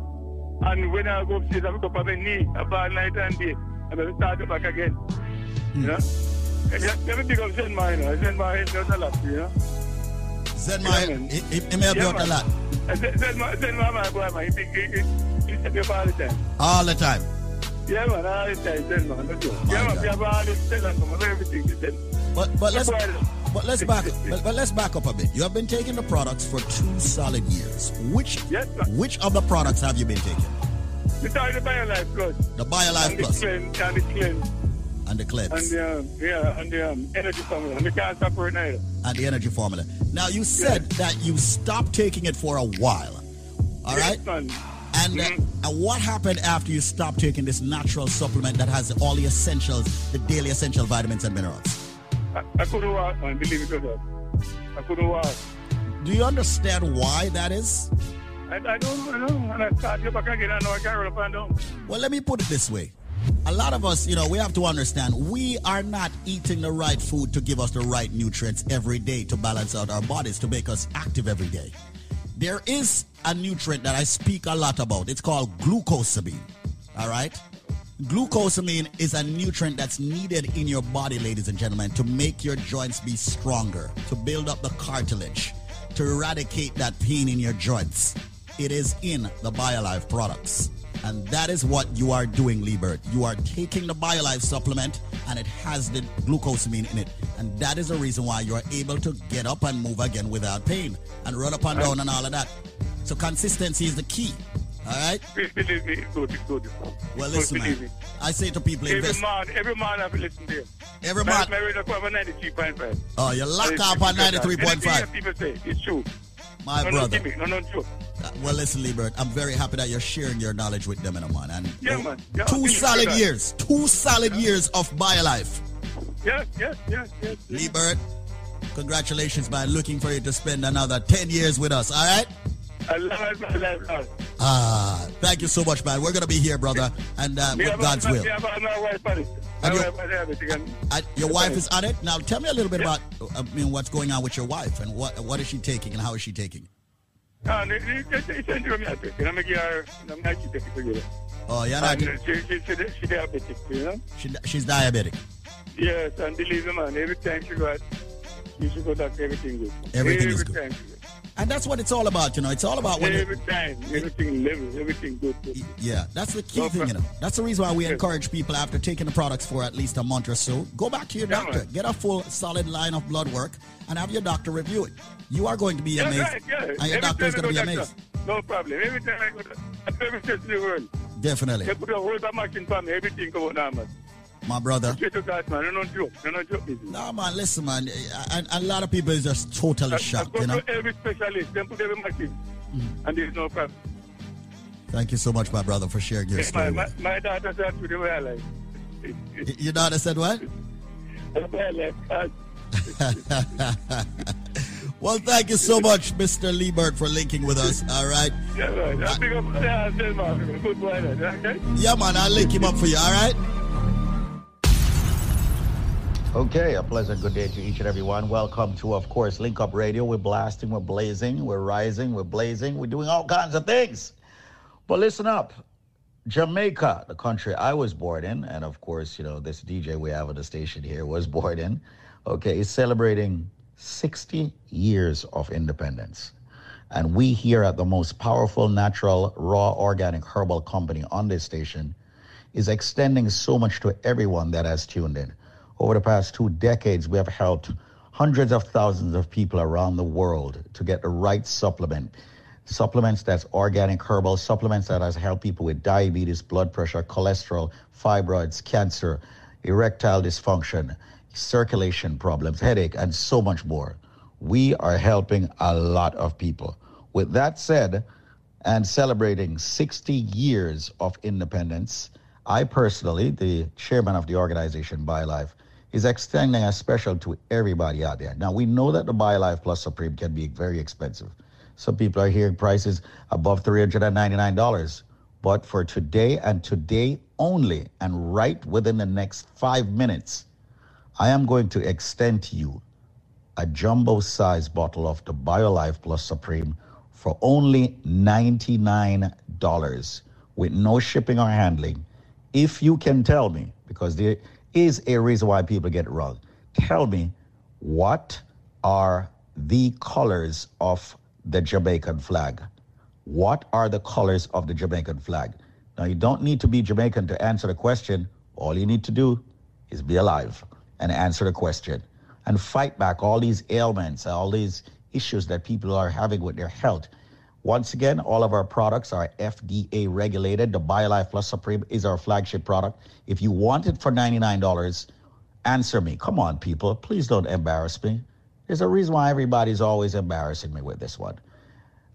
And when I go upstairs, I go up on my knee about night and day. And then start it back again. You know? And just never think of Zen Mine. Zen Mine does a lot, you know? Zen Yeah, Mine, man. he, he, he may help you Yeah, out a man. lot. And Zen Zen Mine, Zen Mine, my boy, man, he think he, he, he set me up all the time. All the time. Yeah, man, all the time, Zen Man, no joke. Yeah, man, we have all this Zen everything, Zen. But but let's Boy, but let's back but, but let's back up a bit. You have been taking the products for two solid years. Which which of the products have you been taking? We started the BioLife Plus. The BioLife and Plus. The cleanse, and the cleanse. And the And cleanse the, um, yeah, and the um, energy formula. And we can't stop it and the energy formula. Now you said that you stopped taking it for a while. All right. man. And, uh, and what happened after you stopped taking this natural supplement that has all the essentials, the daily essential vitamins and minerals? I, I couldn't walk, man, believe it or not. I couldn't walk. Do you understand why that is? I, I don't know. And I started back again, I know I can't run up and down. Well, let me put it this way. A lot of us, you know, we have to understand we are not eating the right food to give us the right nutrients every day to balance out our bodies, to make us active every day. There is a nutrient that I speak a lot about. It's called glucosamine. All right? Glucosamine is a nutrient that's needed in your body, ladies and gentlemen, to make your joints be stronger, to build up the cartilage, to eradicate that pain in your joints. It is in the BioLife products. And that is what you are doing, Liebert. You are taking the BioLife supplement and it has the glucosamine in it. And that is the reason why you are able to get up and move again without pain and run up and down and all of that. So consistency is the key. All right? Believe me, it's good, it's good. Well, listen, man. me. I say to people, Every invest. man, every man have to listen to you. Every man- radio come on 93.5. Oh, you lock up on it's- 93.5. Anything people say, it's true. My no, brother. No, gimmick, no, no joke. Uh, Well, listen, Liebert, I'm very happy that you're sharing your knowledge with them, and man. And Yeah, man. Yeah, two solid years, two solid years of my life. Yes, yes, yes, yes. Liebert, congratulations, man. Looking for you to spend another 10 years with us, all right? I love my life, Lord. Ah, thank you so much, man. We're going to be here, brother, and uh, with God's will. Me have a- my wife on it. My And your- Uh, your wife is on it. Now, tell me a little bit about, I mean, what's going on with your wife, and what what is she taking, and how is she taking? Oh, you're not. And, uh, she, she, she, she diabetic, you know? She, she's diabetic. Yes, and believe me, man, every time she go out, she should go back, everything good. Everything every is good. Time she go. And that's what it's all about, you know. It's all about when every time, everything level, everything good. yeah, that's the key No thing, you know. That's the reason why we encourage people after taking the products for at least a month or so, go back to your Yeah, doctor, man. get a full solid line of blood work, and have your doctor review it. You are going to be Yeah, amazed, right, yeah. and your Every doctor is going to be go, amazed. No problem. Every time I go, to- every test in the world, Definitely, they put a whole machine for me, everything come out normal. My brother. Straight to God, man. No, no joke. No, no joke. This is. Man, listen, man. A, a lot of people is just totally I shocked, go you know. every specialist, then put every machine, mm. and there's no problem. Thank you so much, my brother, for sharing your my, story. my, my daughter said to the way I like. Your daughter said what? I well, thank you so much, Mr. Liebert, for linking with us. All right. Yeah, man. I pick up, yeah, I good boy, okay? Yeah, man, I'll link him up for you. All right. Okay, a pleasant good day to each and every one. Welcome to, of course, Link Up Radio. We're blasting, we're blazing, we're rising, we're blazing, we're doing all kinds of things. But listen up. Jamaica, the country I was born in, and of course, you know, this DJ we have on the station here was born in, okay, is celebrating 60 years of independence. And we here at the most powerful natural, raw, organic herbal company on this station is extending so much to everyone that has tuned in. Over the past two decades, we have helped hundreds of thousands of people around the world to get the right supplement. Supplements that's organic, herbal, supplements that has helped people with diabetes, blood pressure, cholesterol, fibroids, cancer, erectile dysfunction, circulation problems, headache, and so much more. We are helping a lot of people. With that said, and celebrating 60 years of independence, I personally, the chairman of the organization BioLife, is extending a special to everybody out there. Now, we know that the BioLife Plus Supreme can be very expensive. Some people are hearing prices above $399. But for today and today only, and right within the next five minutes, I am going to extend to you a jumbo size bottle of the BioLife Plus Supreme for only $99 with no shipping or handling. If you can tell me, because there is a reason why people get it wrong, tell me what are the colors of the Jamaican flag? What are the colors of the Jamaican flag? Now, you don't need to be Jamaican to answer the question. All you need to do is be alive and answer the question and fight back all these ailments, all these issues that people are having with their health. Once again, all of our products are FDA regulated. The BioLife Plus Supreme is our flagship product. If you want it for $99, answer me. Come on, people. Please don't embarrass me. There's a reason why everybody's always embarrassing me with this one.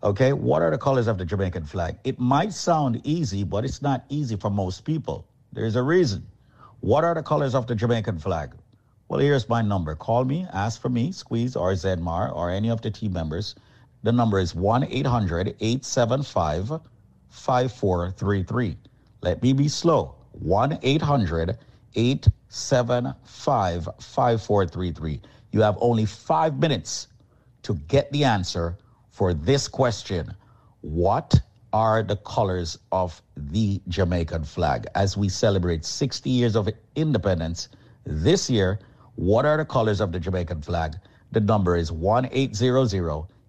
Okay, what are the colors of the Jamaican flag? It might sound easy, but it's not easy for most people. There's a reason. What are the colors of the Jamaican flag? Well, here's my number. Call me, ask for me, Squeeze or Zedmar or any of the team members. The number is 1 800 875 5433. Let me be slow. 1 800 875 5433. You have only five minutes to get the answer for this question What are the colors of the Jamaican flag? As we celebrate 60 years of independence this year, what are the colors of the Jamaican flag? The number is 1 800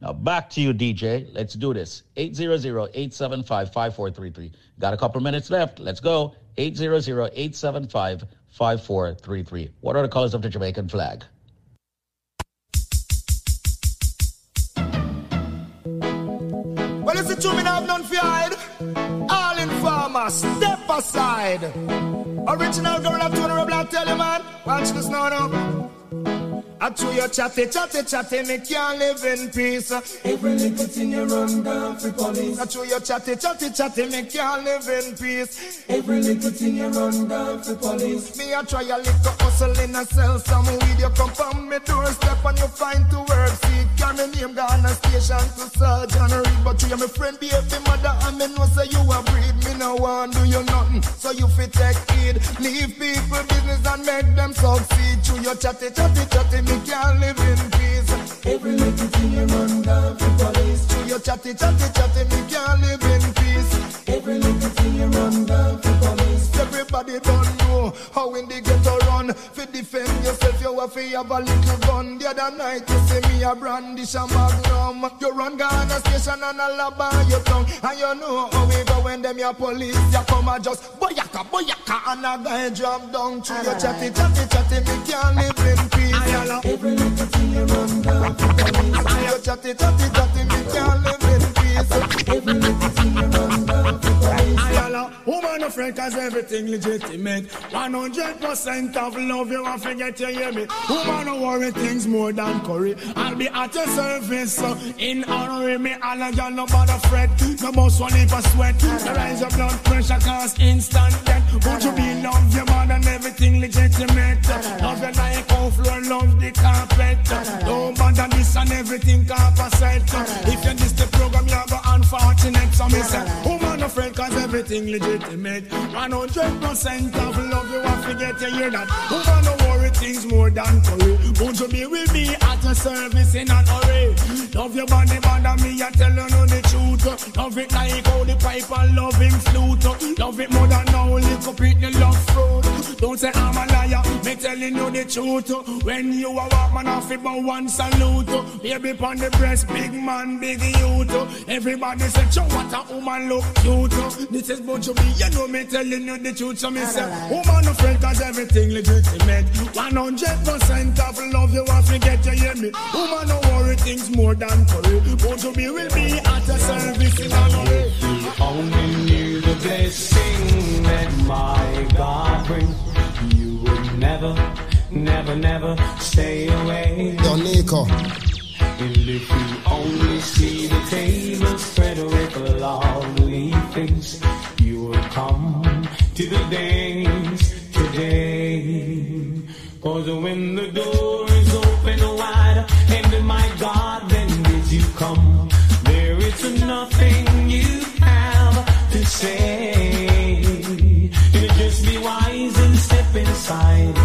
Now back to you, DJ. Let's do this. 800-875-5433. Got a couple minutes left. Let's go. 800-875-5433. What are the colors of the Jamaican flag? Well, it's a two minute have none fired. All in farmers, step aside. Original girl of Tony Roblox, tell you, man. Watch this now, now. I chew your chatty, chatty, chatty, me can't live in peace. Every little thing you run down for police. I chew your chatty, chatty, chatty, me can't live in peace. Every little thing you run down for police. Me I try a little hustle in a sell some weed. You come from me doorstep and you find to work. See, carry me name gone a station to Sergeant Reed. But you are my friend, baby mother, and me know say you a breed. Me no want do you nothing, so you fit take heed. Leave people business and make them succeed. Chew your chatty, chatty, chatty, me can't live in peace. Every little thing you run down for police. Chew your chatty, chatty, chatty, me can't live in peace. Every little thing you run down for police. Everybody don't know how in the ghetto run. Fi defend yourself, you have to have a little gun. The other night you see me a brandish a magnum. You run Ghana station and a lab on your tongue. And you know how we go when them your police. You come and just boyaka, boyaka, and a guy drop down. Through your chatty, chatty, chatty, me can't live in peace. Every little thing you run down for police. Your chatty, chatty, chatty, me can't live in peace. Every little thing you run down for police. Ayala, woman afraid cause everything legitimate. 100% of love you want to get you hear me. Woman no worry things more than curry. I'll be at your service so in honor of me. All of y'all no bother fret. No most one if I sweat. The rise of blood pressure cause instant death. Would you be love your man and everything legitimate? Love your like how floor, love the carpet. Don't bother this and everything composite. If you this the program, you go unfortunate. So me say, woman afraid cause everything legitimate. 100% of love you want to get you hear that. Woman no worry things more than curry. Won't you be with me at your service in an hurry? Love your body, bother me, I tell you no the truth. Love it like how the pipe and love him flute. Love it more than now, lick up it the love fruit. Don't say I'm a liar, me telling you the truth. When you a walk, man, off it but one salute. Baby on the breast, big man, big youth. Everybody say, Joe, what a woman look cute. This is Bunch B, you know me telling you the truth. So me say, woman no afraid cause everything legitimate. 100% of love you want to get you hear me. Woman no worry things more than curry. Bunch B will be at your service in a hurry. You only knew the blessing that my God brings. You would never, never, never stay away. Yo, Nico. And if you only see the table spread with lovely things, you will come to the dance today. Cause when the door is open wide, and my God then bids you come, there is nothing you have to say. You just be wise and step inside,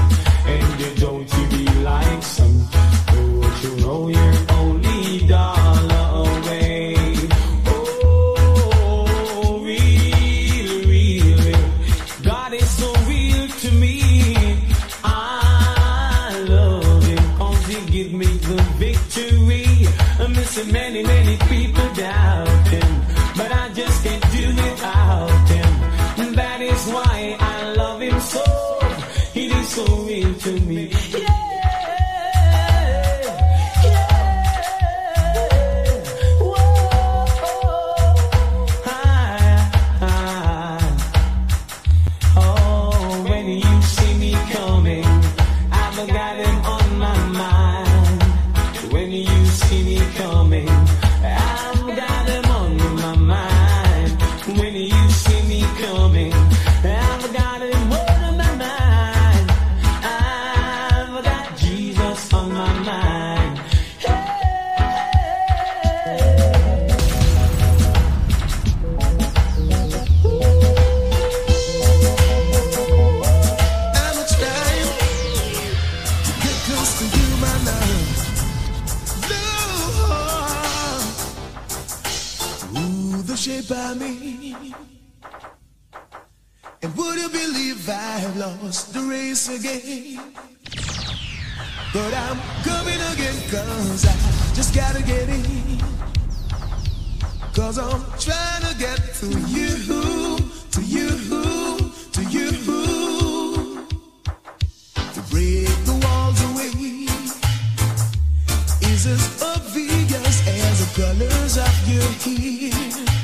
I me. And would you believe I've lost the race again? But I'm coming again, cause I just gotta get in. Cause I'm trying to get to you, to you, to you. To break the walls away is as obvious as the colors of your hair.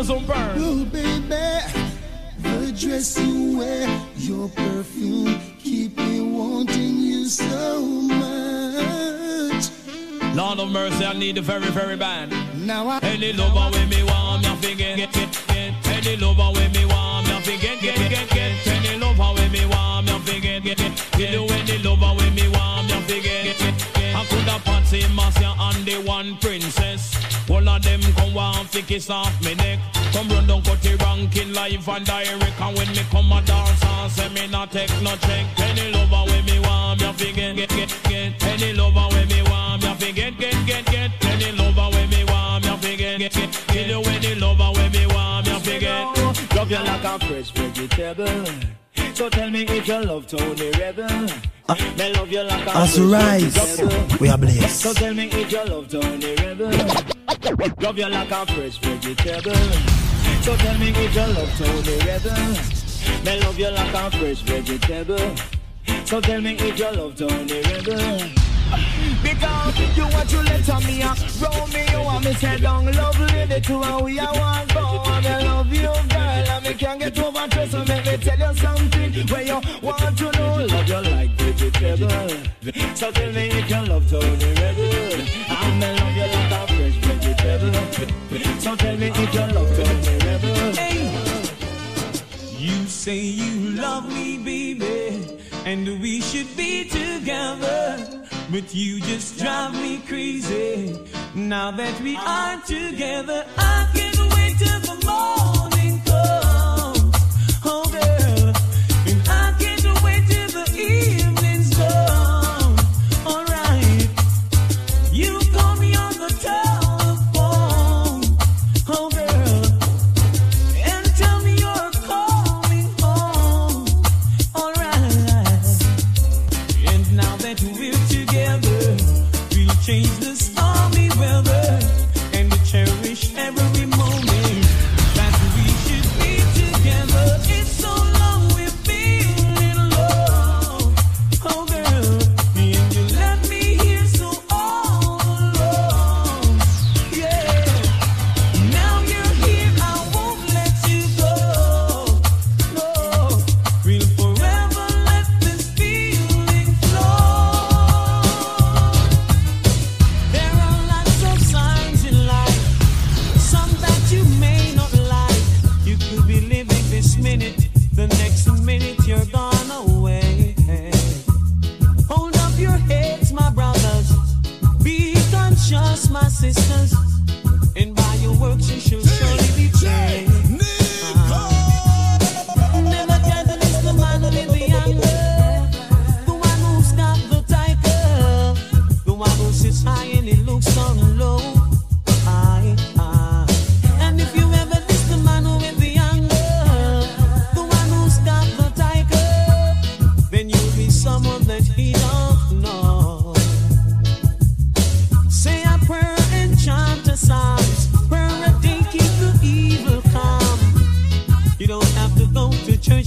Him all the diamonds on burn. Oh, baby, the dress you wear, your perfume, keep me wanting you so much. Lord of mercy, I need the very, very bad. Now I Any lover with me want I forget, get, get, get. Any lover with me want I forget, get, get, get. Any lover with me want forget, get, get. Get you any lover with me want forget, get, get, get. I could have fancy Marcia and the one princess. All of them come want fi kiss off me neck. Come run down cut the ranking live and direct. And when me come a dance and say me not take no check. Any lover with me want me I forget, get, get, get. Any lover with me want me I forget, get, get, get. Any lover with me want me I forget, get, get. Kill you any lover with me want me I forget. Love you like a fresh vegetable. So tell me if you love Tony Rebel. Ah. Me love you like As fresh rise, we are blessed. So tell me if you love Tony Rebel. Love you like a fresh vegetable. So tell me if you love Tony Rebel. Me love you like a fresh vegetable. So tell me if you love Tony Rebel. Because you want to let me a Romeo and me say down love lady to and we are one. Go and I love you girl and me can't get over trust so make me tell you something. Where you want to know? Love you like vegetable so tell me if you love Tony Rebel and me love you like a fresh vegetable. So tell me if you love Tony Rebel You say you love me, baby, and we should be together. But you just drive me crazy. Now that we are together, I can't wait till the morning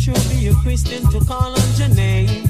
or be a Christian to call on your name.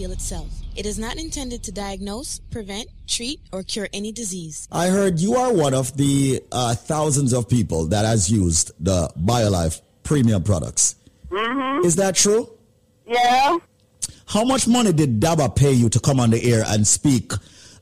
Heal itself. It is not intended to diagnose, prevent, treat, or cure any disease. I heard you are one of the uh, thousands of people that has used the BioLife premium products. Mm-hmm. Is that true? Yeah. How much money did Daba pay you to come on the air and speak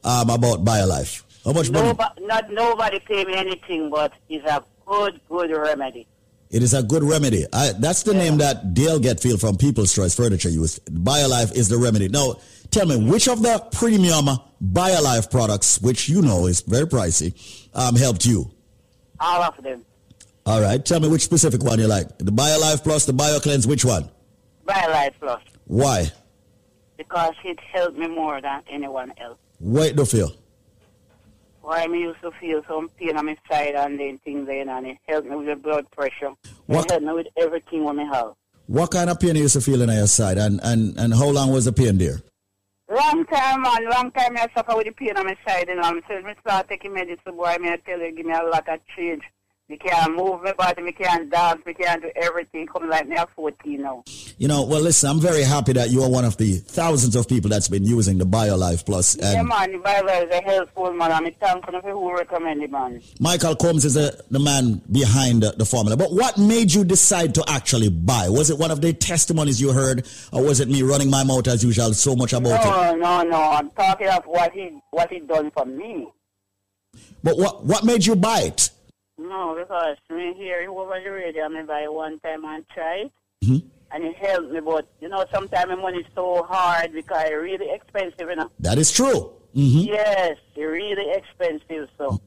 um, about BioLife? How much money? Nobody, not nobody pay me anything, but it's a good, good remedy. It is a good remedy. I, that's the name that Dale Getfield from People's Choice Furniture used. BioLife is the remedy. Now, tell me, which of the premium BioLife products, which you know is very pricey, um, helped you? All of them. All right. Tell me which specific one you like. The BioLife Plus, the BioCleanse, which one? BioLife Plus. Why? Because it helped me more than anyone else. Wait do you feel. Why me used to feel some pain on my side and then things then and it helped me with the blood pressure. What- It helped me with everything when I have. What kind of pain you used to your side and, and, and how long was the pain there? Long time, man. Long time I suffer with the pain on my side, you know. Saying, me start taking medicine, boy, I tell you, give me a lot of change. Me can't move my body, me can't dance, me can't do everything. Come like me at 14 now. You know, well, listen, I'm very happy that you are one of the thousands of people that's been using the BioLife Plus. yeah, man, the Bible is a helpful man, and I thank you for who recommend it, man. Michael Combs is a, the man behind the, the formula. But what made you decide to actually buy? Was it one of the testimonies you heard, or was it me running my mouth as usual so much about it? No, no, no. I'm talking of what he what he done for me. But what what made you buy it? No, because me hear it over the radio, I buy one time and try it. Mm-hmm. And it helped me, but you know, sometimes my money is so hard because it's really expensive, you know. That is true. hmm Yes, it's really expensive. So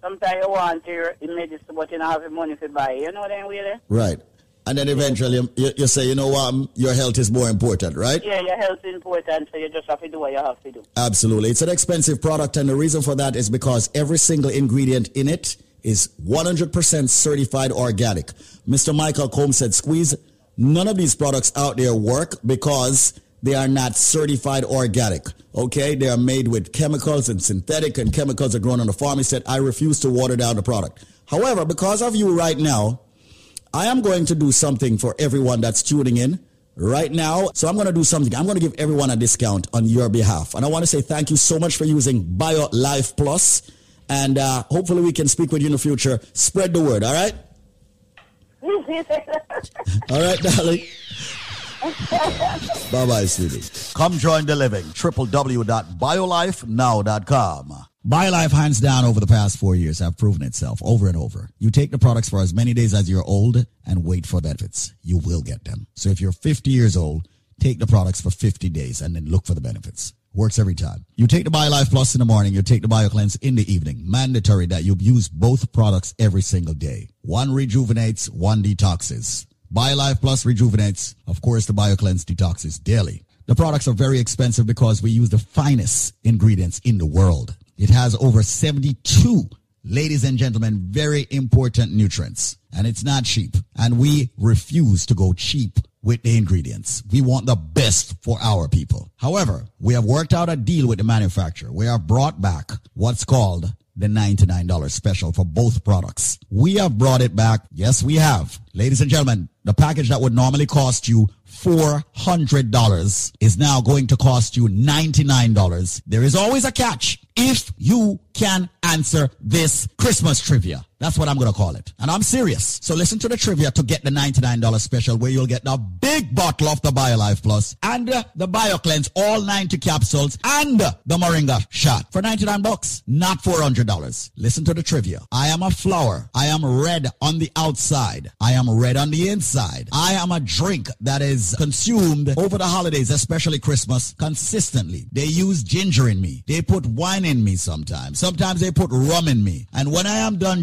sometimes you want your medicine, but you don't have the money to buy. You know what I mean? Really? Right. And then eventually you, you say, you know what, um, your health is more important, right? Yeah, your health is important, so you just have to do what you have to do. Absolutely. It's an expensive product, and the reason for that is because every single ingredient in it is 100% certified organic. Mr. Michael Combs said, squeeze, none of these products out there work because they are not certified organic. Okay? They are made with chemicals and synthetic, and chemicals are grown on the farm. He said, I refuse to water down the product. However, because of you right now, I am going to do something for everyone that's tuning in right now. So I'm going to do something. I'm going to give everyone a discount on your behalf. And I want to say thank you so much for using BioLife Plus. And uh, hopefully we can speak with you in the future. Spread the word, all right? All right, darling. Bye bye, sweetie. Come join the living. www.biolifenow.com. BioLife, hands down, over the past four years, have proven itself over and over. You take the products for as many days as you're old and wait for benefits. You will get them. So if you're 50 years old, take the products for 50 days and then look for the benefits. Works every time. You take the BioLife Plus in the morning, you take the BioCleanse in the evening. Mandatory that you use both products every single day. One rejuvenates, one detoxes. BioLife Plus rejuvenates. Of course, the BioCleanse detoxes daily. The products are very expensive because we use the finest ingredients in the world. It has over 72, ladies and gentlemen, very important nutrients. And it's not cheap. And we refuse to go cheap with the ingredients. We want the best for our people. However, we have worked out a deal with the manufacturer. We have brought back what's called the $99 special for both products. We have brought it back. Yes, we have. Ladies and gentlemen, the package that would normally cost you $400 is now going to cost you $99. There is always a catch if you can answer this Christmas trivia. That's what I'm going to call it. And I'm serious. So listen to the trivia to get the $99 special where you'll get the big bottle of the BioLife Plus and uh, the BioCleanse, all 90 capsules and uh, the Moringa shot for 99 bucks, not $400. Listen to the trivia. I am a flower. I am red on the outside. I am red on the inside. I am a drink that is consumed over the holidays, especially Christmas, consistently. They use ginger in me. They put wine in me sometimes. Sometimes they put rum in me. And when I am done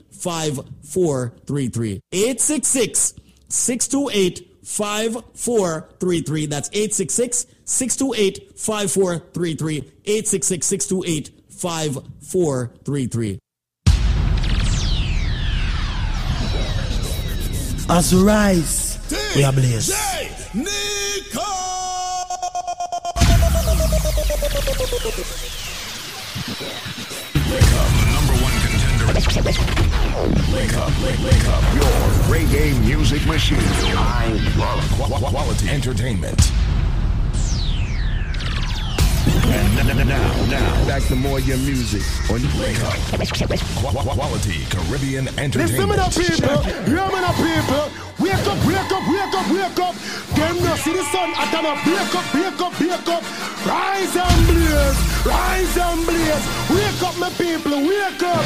5433. 866 628 5433. That's 866 628 5433. 866 628 5433. As we rise, we are blessed. Wake up, Wake up, wake, wake up. Your reggae music machine. I love qu- qu- quality entertainment. And now, now, back to more your music on Wake up. Qu- qu- quality Caribbean entertainment. Listen me the people, the people. Wake up, wake up, wake up, wake up. Them no see the sun at enough. Wake up, wake up, wake up. Rise and blaze, rise and blaze. Wake up, my people, wake up.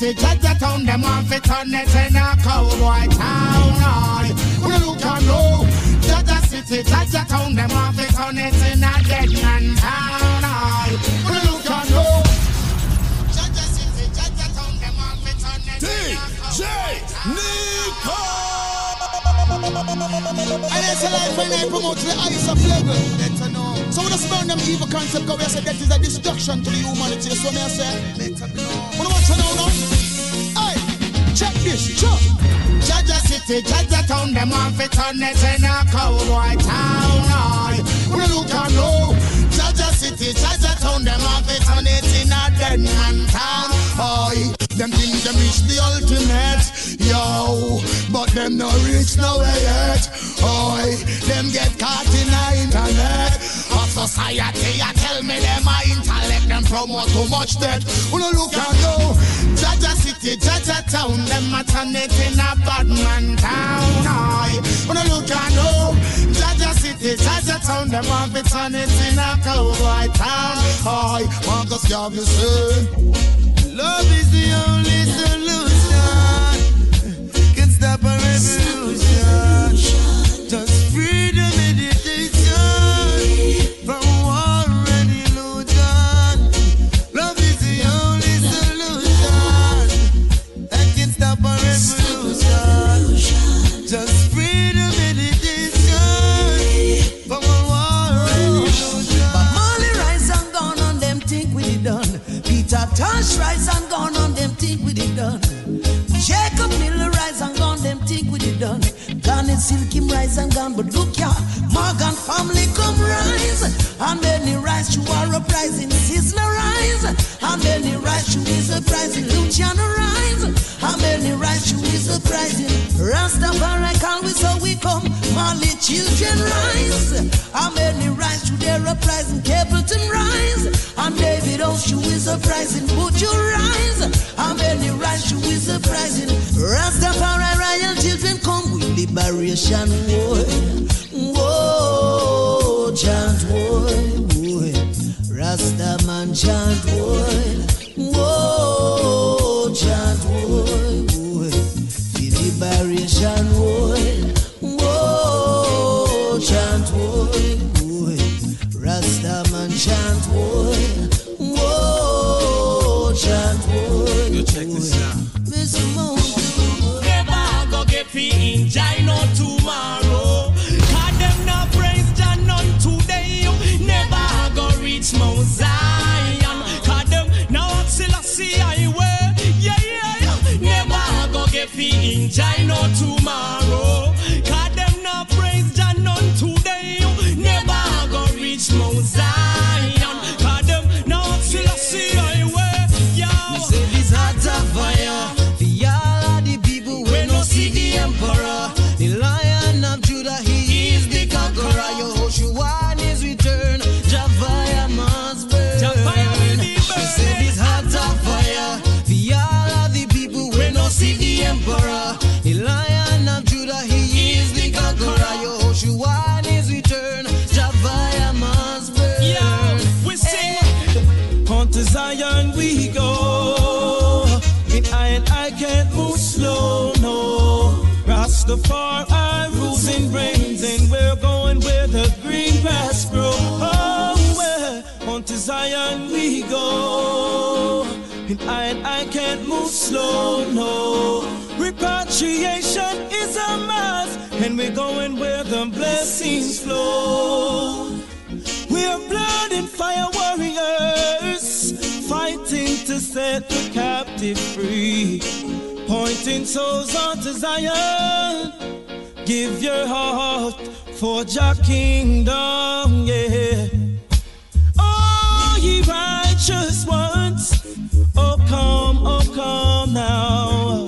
it's a life and I promote to the highest of level. Better know. So when I burn them evil concept, go we say that is a destruction the humanity. That's what me I say. Better know. Wanna watch it now now? Hey, check this, check. Jaja City, Jaja Town, them want fi turn it in a cowboy town. When you look and know, Jah Jah City, Jah Jah Town, them want fi turn it in a dead man town. When you look and know, Jah Jah City, Jah Jah Town, them want fi turn it in a And it's a life when I promote the highest of level. Better know. So when I burn them evil concept, go we say that is a destruction to the humanity. What me I say. Better know. Wanna watch it now now? Hey, check this, check. Jah Jah City, Jah Jah Town, them want fi turn it in a cowboy town. Aye. When you look and know, Jah Jah City, Jah Jah Town, them want fi turn it in a dead man town. Aye. Them think them reach the ultimate, yo, but them no reach nowhere yet. Oi, them get caught in the internet society. I tell me them a intellect, them promote too much debt. When I look and know, Jah Jah City, Jah Jah Town, them a turn it in a bad man town. Aye, when you look and know, Jah Jah City, Jah Jah Town, them want on it in a cowboy town. Hi, Marcus Garvey say, Love is the only solution. Peter Tosh rise and gone on them think we it done. Jacob Miller rise and gone them think we it done. Garnet Silk him rise and gone, but look ya, Morgan family come rise. And many rise to our uprising, Sizzla And many rise to his uprising, Luciano rise. And many rise to his uprising, Rastafari call we so we come. Marley children rise. And many rise to their uprising, Capleton rise. And David Oshu is uprising, put your rise. And many rise to his uprising, Rastafari royal children come with liberation war. Man chant war. Whoa, chant war. The liberation war. Fi enjoy no tomorrow. To Zion we go. In I and I can't move slow, no. Rastafari rules and reigns, and we're going where the green grass grows. Oh, where on to Zion we go. And I and I can't move slow, no. Repatriation is a must, and we're going where the blessings flow. We're blood and fire warriors, fighting to set the captive free, pointing souls onto Zion. Give your heart for your kingdom, yeah. Oh, ye righteous ones, oh come, oh come now.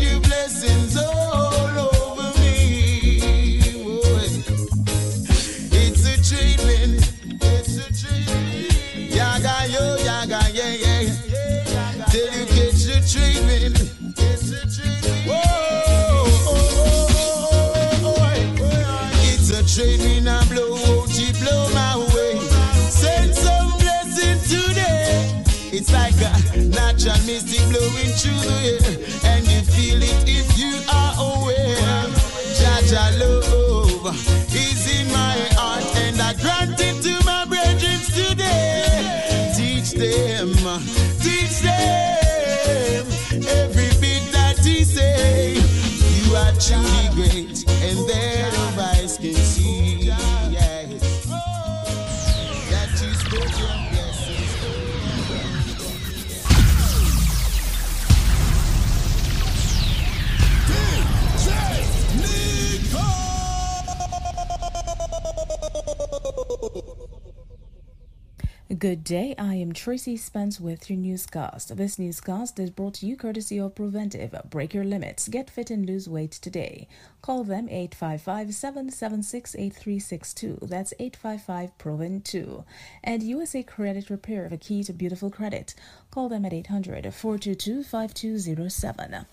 feel it if you are aware. Jah Jah love is in my heart, and I grant it to my brethren today. Teach them, teach them every bit that he say. You are truly great, Good day, I am Tracy Spence with your newscast. This newscast is brought to you courtesy of Preventive. Break your limits, get fit and lose weight today. Call them 855 776 8362. That's 855 Proven 2. And USA Credit Repair, the key to beautiful credit. Call them at 800 422 5207.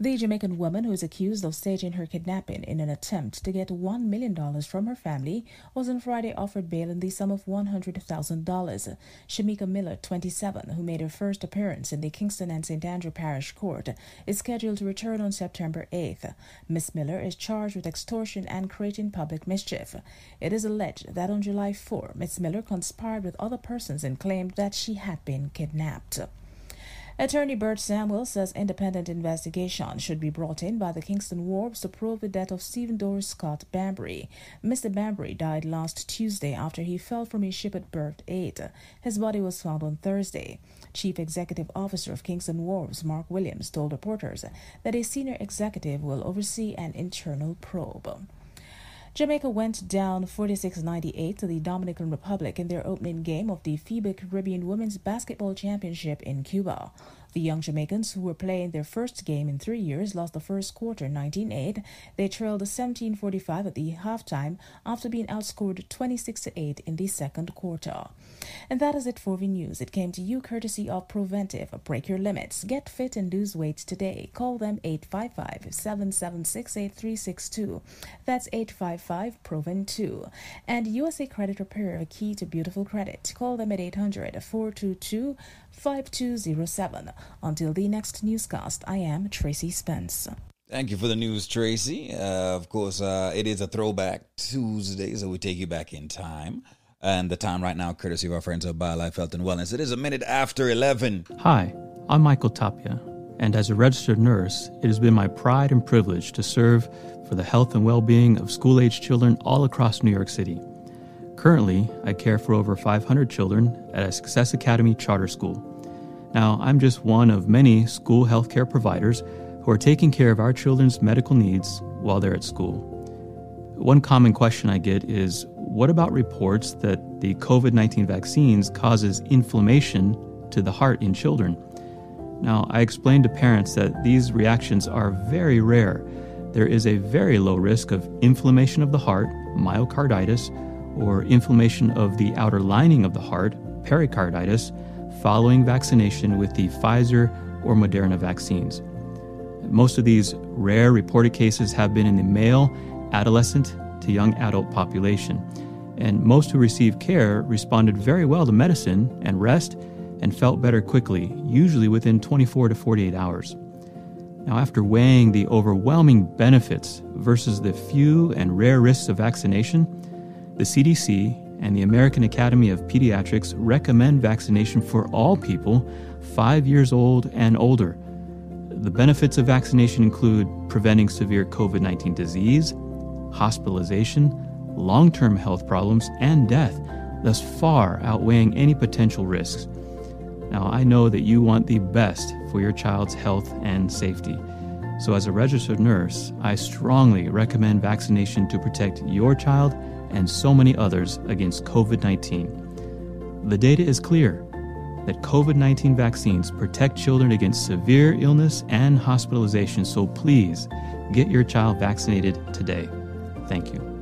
The Jamaican woman who is accused of staging her kidnapping in an attempt to get $1 million from her family was on Friday offered bail in the sum of $100,000. Shamika Miller, 27, who made her first appearance in the Kingston and St. Andrew Parish Court, is scheduled to return on September 8th. Miss Miller is charged with extortion and creating public mischief. It is alleged that on July 4, Miss Miller conspired with other persons and claimed that she had been kidnapped. Attorney Bert Samuel says independent investigation should be brought in by the Kingston Wharves to prove the death of Stephen Doris Scott Bambury. Mr. Bambury died last Tuesday after he fell from his ship at Berth 8. His body was found on Thursday. Chief Executive Officer of Kingston Wharves, Mark Williams, told reporters that a senior executive will oversee an internal probe. Jamaica went down 46-98 to the Dominican Republic in their opening game of the FIBA Caribbean Women's Basketball Championship in Cuba. The young Jamaicans, who were playing their first game in three years, lost the first quarter 19-8. They trailed 17-45 at the halftime after being outscored 26-8 in the second quarter. And that is it for the news. It came to you courtesy of Preventive. Break your limits. Get fit and lose weight today. Call them 855-776-8362. That's 855-PROVEN2. And USA Credit Repair, a key to beautiful credit. Call them at 800-422-5207. Until the next newscast, I am Tracy Spence. Thank you for the news, Tracy. Uh, of course, uh, it is a throwback Tuesday, so we take you back in time. And the time right now, courtesy of our friends at BioLife Health and Wellness. It is a minute after 11. Hi, I'm Michael Tapia, and as a registered nurse, it has been my pride and privilege to serve for the health and well being of school age children all across New York City. Currently, I care for over 500 children at a Success Academy charter school. Now, I'm just one of many school healthcare providers who are taking care of our children's medical needs while they're at school. One common question I get is what about reports that the COVID 19 vaccines causes inflammation to the heart in children? Now, I explained to parents that these reactions are very rare. There is a very low risk of inflammation of the heart, myocarditis, or inflammation of the outer lining of the heart, pericarditis, following vaccination with the Pfizer or Moderna vaccines. Most of these rare reported cases have been in the male, adolescent to young adult population, and most who received care responded very well to medicine and rest and felt better quickly, usually within 24 to 48 hours. Now, after weighing the overwhelming benefits versus the few and rare risks of vaccination, the CDC and the American Academy of Pediatrics recommend vaccination for all people 5 years old and older. The benefits of vaccination include preventing severe COVID 19 disease, hospitalization, long term health problems, and death, thus far outweighing any potential risks. Now, I know that you want the best for your child's health and safety. So, as a registered nurse, I strongly recommend vaccination to protect your child and so many others against COVID 19. The data is clear that COVID 19 vaccines protect children against severe illness and hospitalization, so please get your child vaccinated today. Thank you.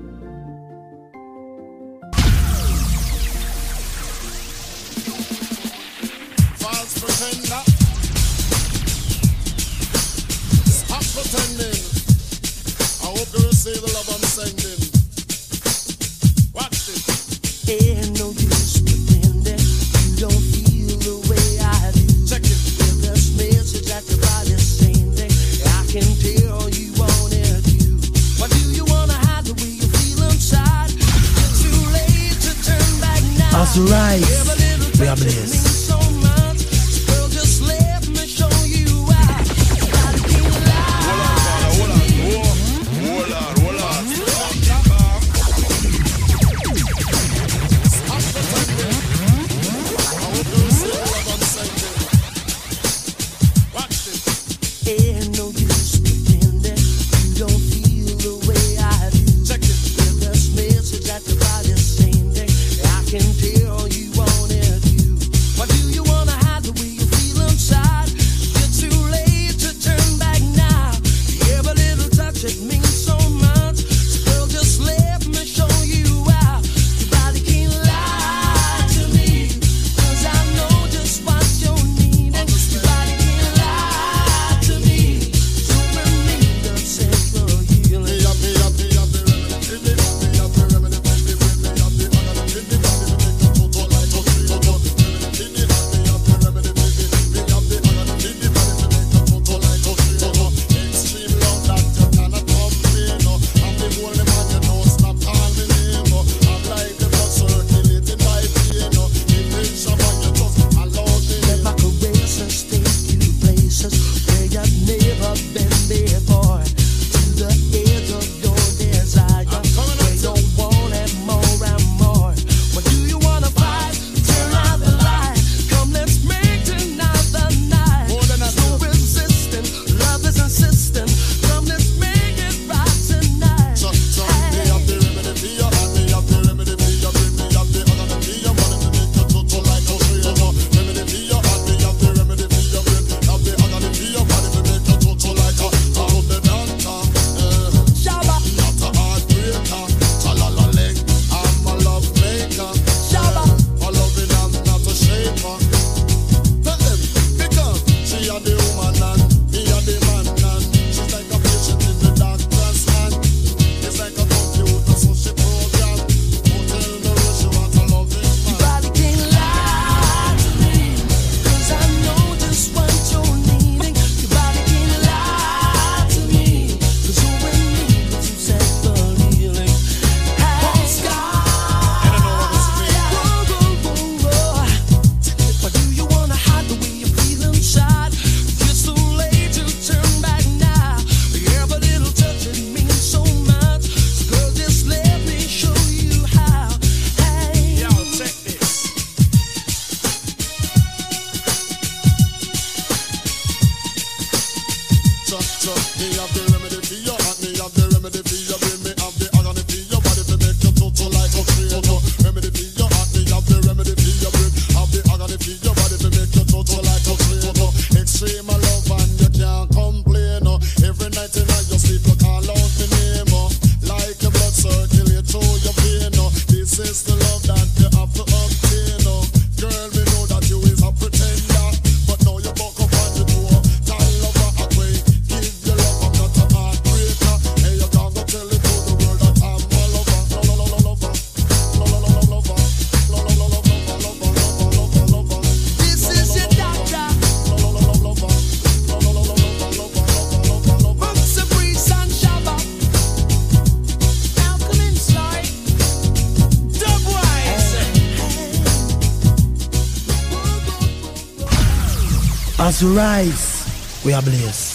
to rise. We are blessed.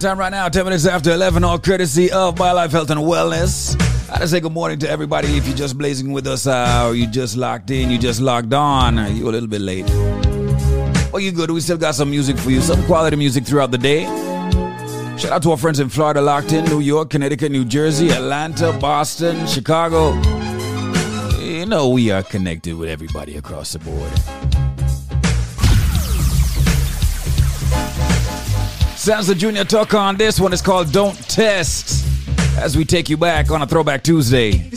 time right now, 10 minutes after 11, all courtesy of BioLife Health and Wellness. I just say good morning to everybody. If you're just blazing with us, uh, or you just locked in, you just logged on, you're a little bit late. Oh, you good. We still got some music for you, some quality music throughout the day. Shout out to our friends in Florida, locked in, New York, Connecticut, New Jersey, Atlanta, Boston, Chicago. You know, we are connected with everybody across the board. Samson Jr. Tuck on this one. It's called Don't Test. As we take you back on a Throwback Tuesday.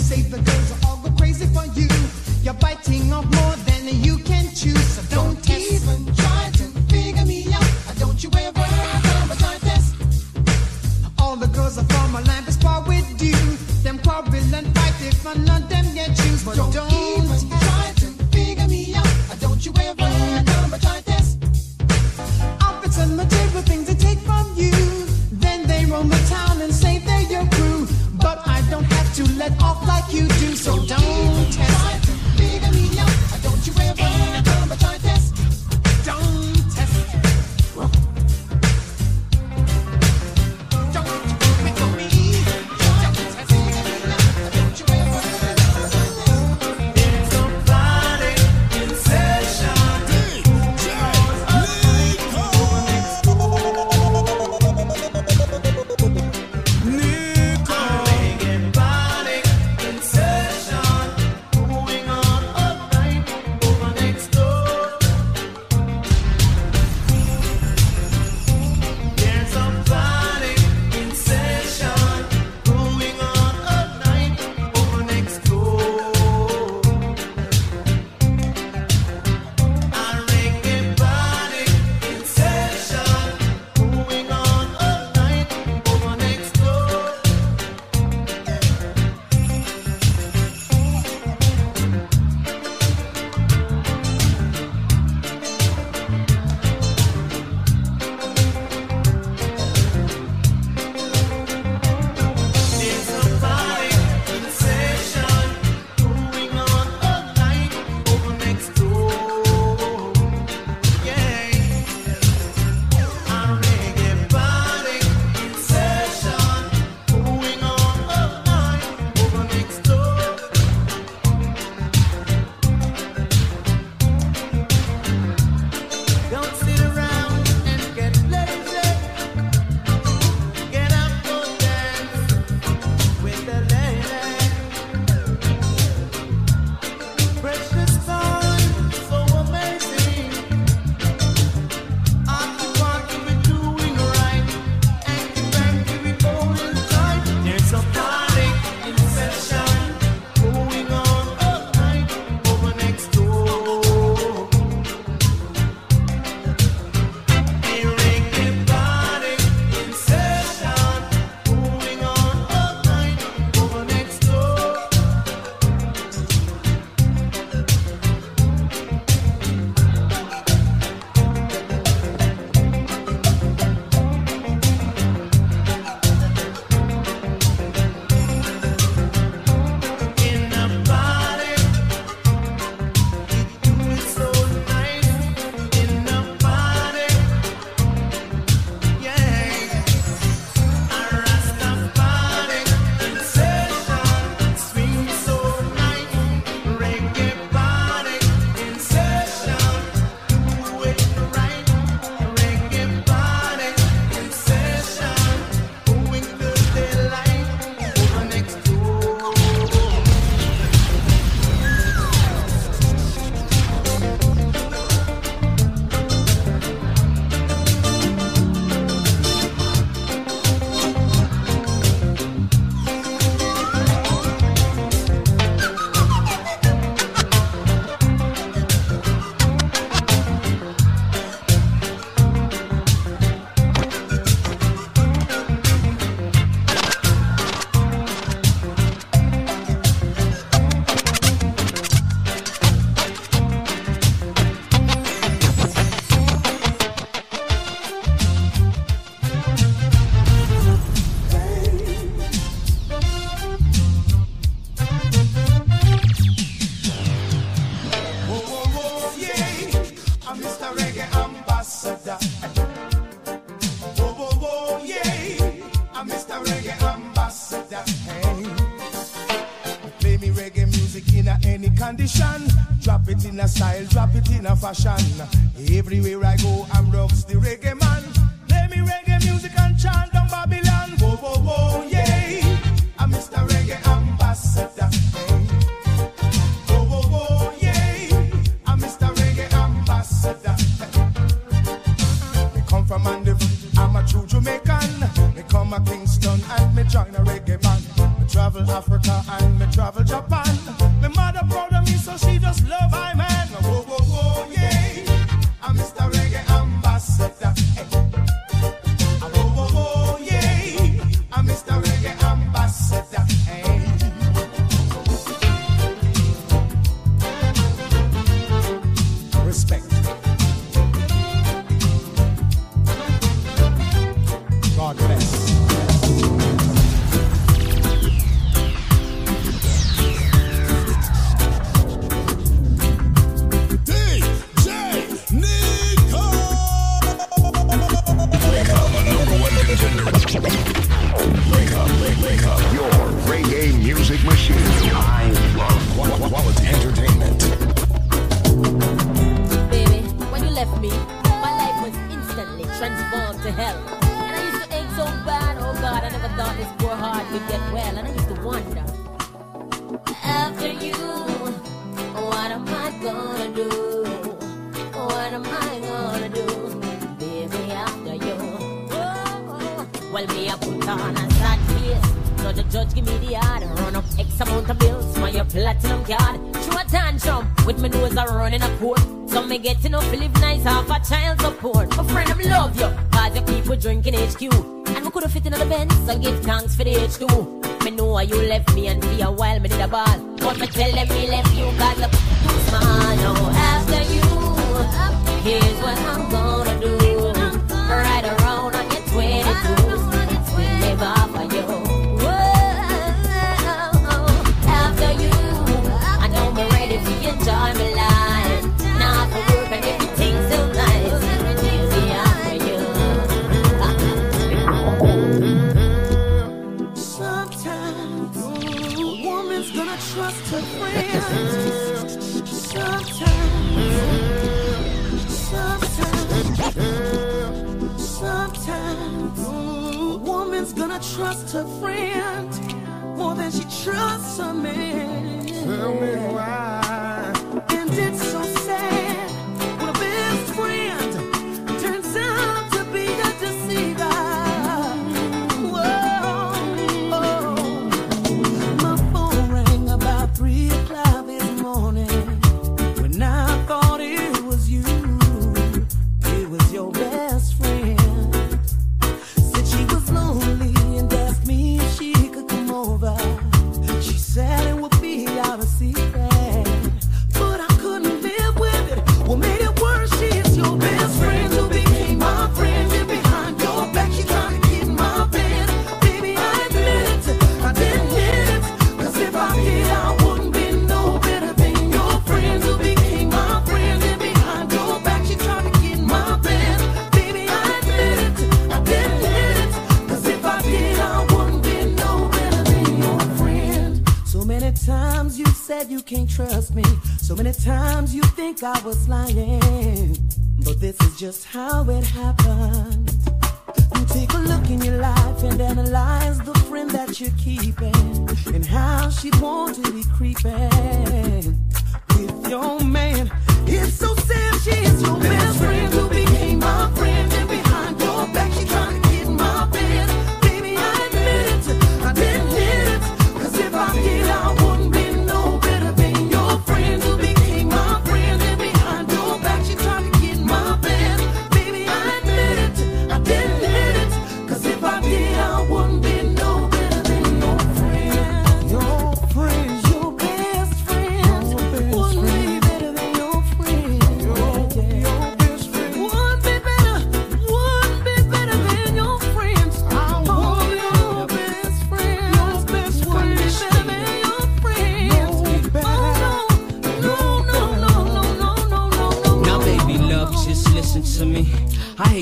Said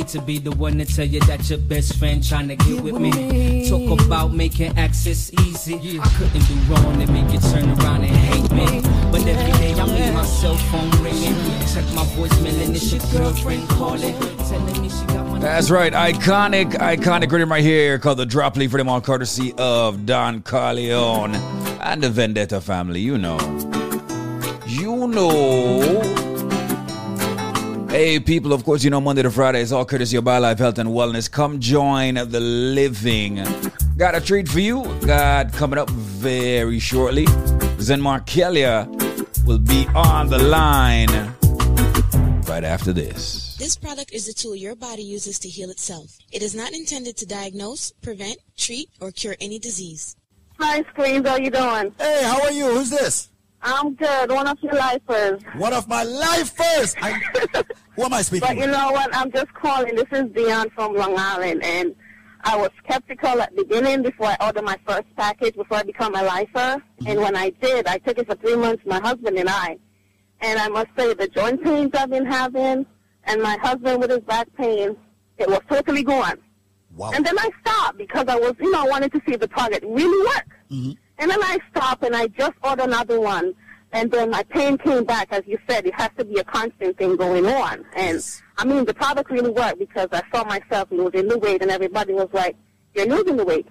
hate to be the one to tell you that your best friend trying to get with me. Talk about making access easy. Yeah. I couldn't do wrong to make you turn around and hate me. But every day I leave my cell phone ringing. Check my voicemail and it's your girlfriend calling. Telling me she got my That's right. Iconic, iconic rhythm right here called The Drop Leaf Rhythm on courtesy of Don Corleon and the Vendetta family. You know. You know. Hey, people, of course, you know Monday to Friday is all courtesy of BioLife Health and Wellness. Come join the living. Got a treat for you. Got coming up very shortly. Zen Markelia will be on the line right after this. This product is a tool your body uses to heal itself. It is not intended to diagnose, prevent, treat, or cure any disease. Hi, Screens. How you doing? Hey, how are you? Who's this? I'm good. One of your lifers. One of my lifers. I, who am I speaking But you know what? I'm just calling. This is Dion from Long Island, and I was skeptical at the beginning before I ordered my first package, before I become a lifer. Mm-hmm. And when I did, I took it for three months, my husband and I. And I must say, the joint pains I've been having, and my husband with his back pain, it was totally gone. Wow. And then I stopped because I was, you know, I wanted to see if the product really worked. Mm-hmm. And then I stopped and I just ordered another one. And then my pain came back. As you said, it has to be a constant thing going on. And I mean, the product really worked because I saw myself losing the weight and everybody was like, you're losing the weight.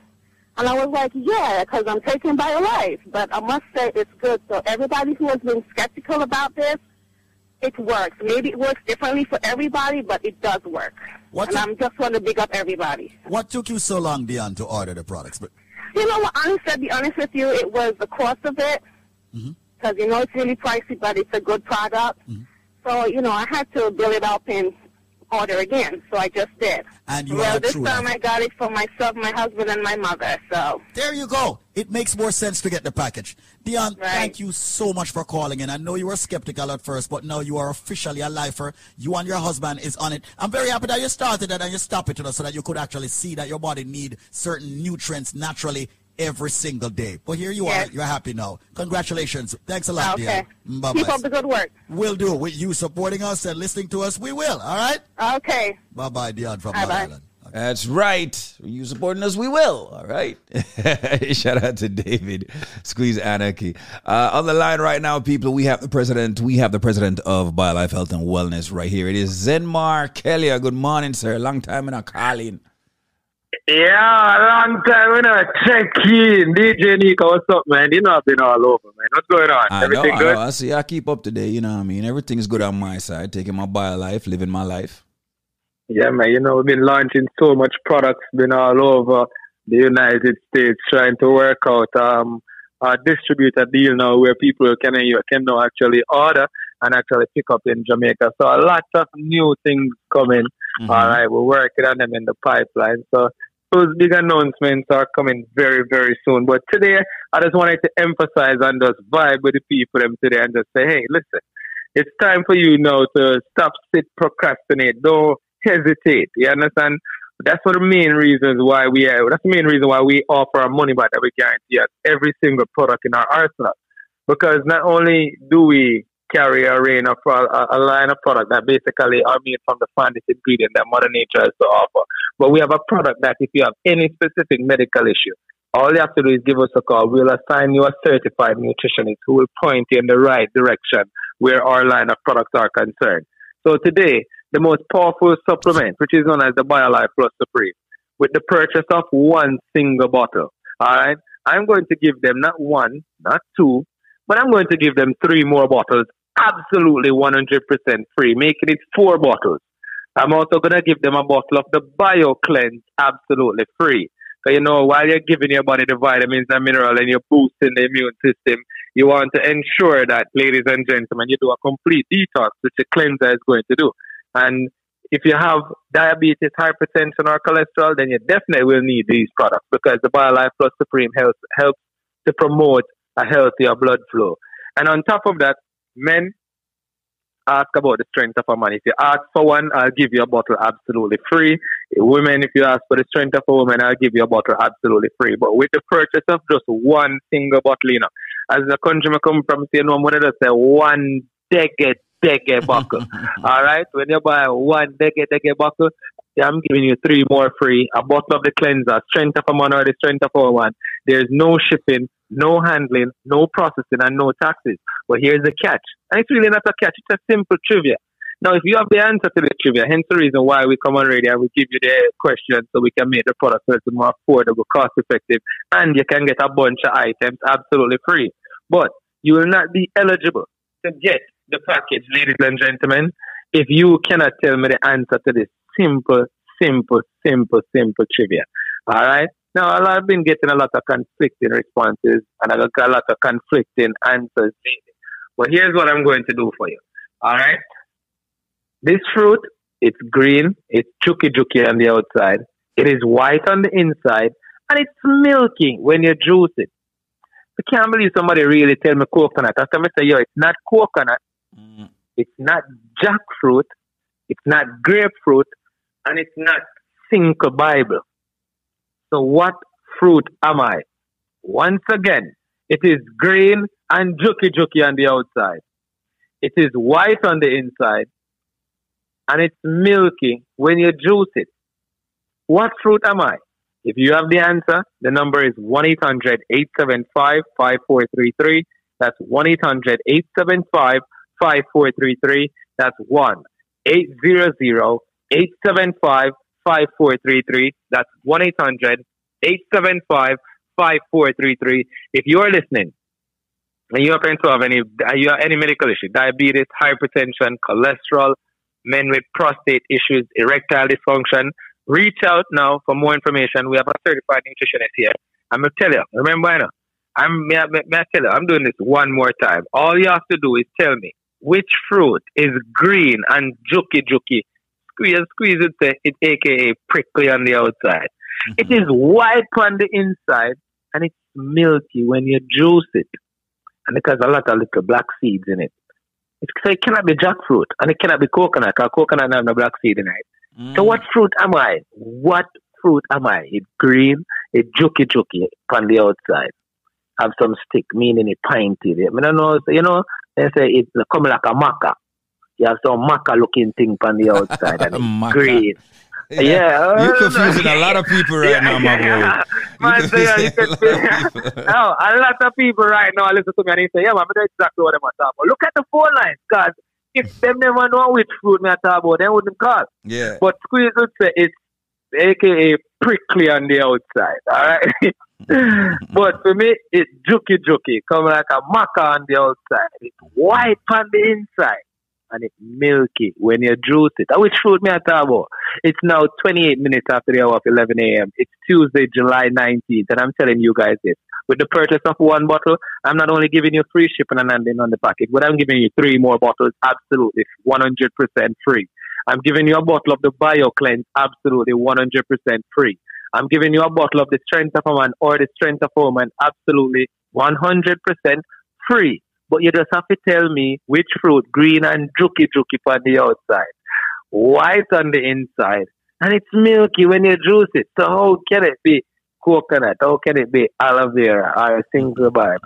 And I was like, yeah, because I'm taking BioLife. But I must say it's good. So everybody who has been skeptical about this, it works. Maybe it works differently for everybody, but it does work. and I'm just want to big up everybody. What took you so long, Dion, to order the products? But You know what? Honestly, to be honest with you, it was the cost of it. Mm-hmm. Because, you know, it's really pricey, but it's a good product. Mm-hmm. So, you know, I had to build it up and order again. So I just did. And you well, this true time I got it for myself, my husband, and my mother. So there you go. It makes more sense to get the package. Dion, thank you so much for calling in. I know you were skeptical at first, but now you are officially a lifer. You and your husband is on it. I'm very happy that you started it and you stopped it so that you could actually see that your body need certain nutrients naturally every single day. But here you are. You're happy now. Congratulations. Thanks a lot, Okay. Dion. Mm, bye keep up the good work. We'll do. With you supporting us and listening to us, we will. All right? Okay. Bye bye, Dion from Bye-bye. Island. That's right. You supporting us, we will. All right. Shout out to David. Squeeze Anarchy. Uh, on the line right now, people, we have the president. We have the president of BioLife Health and Wellness right here. It is Zenmar Kelly. Good morning, sir. Long time in a calling. Yeah, long time when I check in. DJ Nico, what's up, man? You know I've been all over, man. What's going on? I know, Everything I good? know. I see. I keep up to date. You know what I mean? Everything's good on my side. Taking my BioLife, living my life. Yeah, man. You know, we've been launching so much products, been all over the United States, trying to work out um, a distributor deal now where people can can now actually order and actually pick up in Jamaica. So a lot of new things coming. Mm-hmm. All right, we're working on them in the pipeline. So those big announcements are coming very, very soon. But today, I just wanted to emphasize and just vibe with the people them today and just say, hey, listen, it's time for you now to stop, sit, procrastinate. Don't hesitate. You understand? That's one of the main reasons why we are, that's the main reason why we offer our money back that we guarantee at every single product in our arsenal. Because not only do we carry a range of uh, a, a line of product that basically are made from the finest ingredient that Mother Nature has to offer, but we have a product that if you have any specific medical issue, all you have to do is give us a call. We'll assign you a certified nutritionist who will point you in the right direction where our line of products are concerned. So today, the most powerful supplement, which is known as the BioLife Plus Supreme, with the purchase of one single bottle, all right, I'm going to give them not one, not two, but I'm going to give them three more bottles, absolutely 100% free, making it four bottles. I'm also going to give them a bottle of the Bio Cleanse absolutely free. So, you know, while you're giving your body the vitamins and minerals and you're boosting the immune system, you want to ensure that, ladies and gentlemen, you do a complete detox, which the cleanser is going to do. And if you have diabetes, hypertension, or cholesterol, then you definitely will need these products because the BioLife Plus Supreme helps, helps to promote a healthier blood flow. And on top of that, men ask about the strength of a man. If you ask for one, I'll give you a bottle absolutely free. Women, if you ask for the strength of a woman, I'll give you a bottle absolutely free. But with the purchase of just one single bottle, you know, as the countryman come from, say, no, one just say one decade, decade bottle. All right? When you buy one decade, decade yeah, I'm giving you three more free. A bottle of the cleanser, strength of a man or the strength of a woman. There's no shipping, no handling, no processing, and no taxes. But here's the catch. And it's really not a catch, it's a simple trivia. Now, if you have the answer to the trivia, hence the reason why we come on radio and we give you the question so we can make the product a little more affordable, cost effective, and you can get a bunch of items absolutely free. But you will not be eligible to get the package, ladies and gentlemen, if you cannot tell me the answer to this simple, simple, simple, simple trivia. All right? Now, I've been getting a lot of conflicting responses and I got a lot of conflicting answers lately. But here's what I'm going to do for you. All right? This fruit, it's green, it's chucky chucky on the outside, it is white on the inside, and it's milky when you juice it. I can't believe somebody really tell me coconut. After I say, yo, it's not coconut, it's not jackfruit, it's not grapefruit, and it's not Cinco Bible. So what fruit am I? Once again, it is green and juky juky on the outside. It is white on the inside, and it's milky when you juice it. What fruit am I? If you have the answer, the number is 1 800 875 5433. That's 1 800 875 5433. That's 1 800 875 5433. That's 1 800 875 5433. If you are listening and you happen to have any, uh, you have any medical issue, diabetes, hypertension, cholesterol, men with prostate issues, erectile dysfunction, reach out now for more information. We have a certified nutritionist here. I'm going to tell you, remember, I know, I'm, may, I- may I tell you, I'm doing this one more time. All you have to do is tell me which fruit is green and juky juky. Squeeze, squeeze it, say it, aka prickly on the outside. Mm-hmm. It is white on the inside and it's milky when you juice it. And it has a lot of little black seeds in it. It, so it cannot be jackfruit and it cannot be coconut because coconut has no black seed in it. So mm. what fruit am I? What fruit am I? It's green, it's juky juky on the outside. Have some stick, meaning it pinty. I mean, I know, you know, they say it's come like a maca. You have some maca looking thing on the outside and it's green. Yeah, You're uh, confusing a lot of people right yeah, now, my boy. yeah. Man, say, yeah, you can say, no, a lot of people right now listen to me and they say, yeah, man, I know exactly what I'm talking about. Look at the phone lines, because if them never know which fruit me I talk about, they wouldn't call. Yeah. But squeeze would say it's aka prickly on the outside, all right? but for me, it's juky juky, come like a maca on the outside. It's white on the inside. And it's milky when you juice it. Which fruit me I talk about? It's now 28 minutes after the hour of 11 a.m. It's Tuesday, July 19th, and I'm telling you guys this. With the purchase of one bottle, I'm not only giving you free shipping and handling on the package, but I'm giving you three more bottles absolutely 100% free. I'm giving you a bottle of the BioCleanse absolutely 100% free. I'm giving you a bottle of the Strength of a Man or the Strength of a Woman absolutely 100% free. But you just have to tell me which fruit, green and juky juky on the outside, white on the inside, and it's milky when you juice it. So how can it be coconut? How can it be aloe vera or single barb?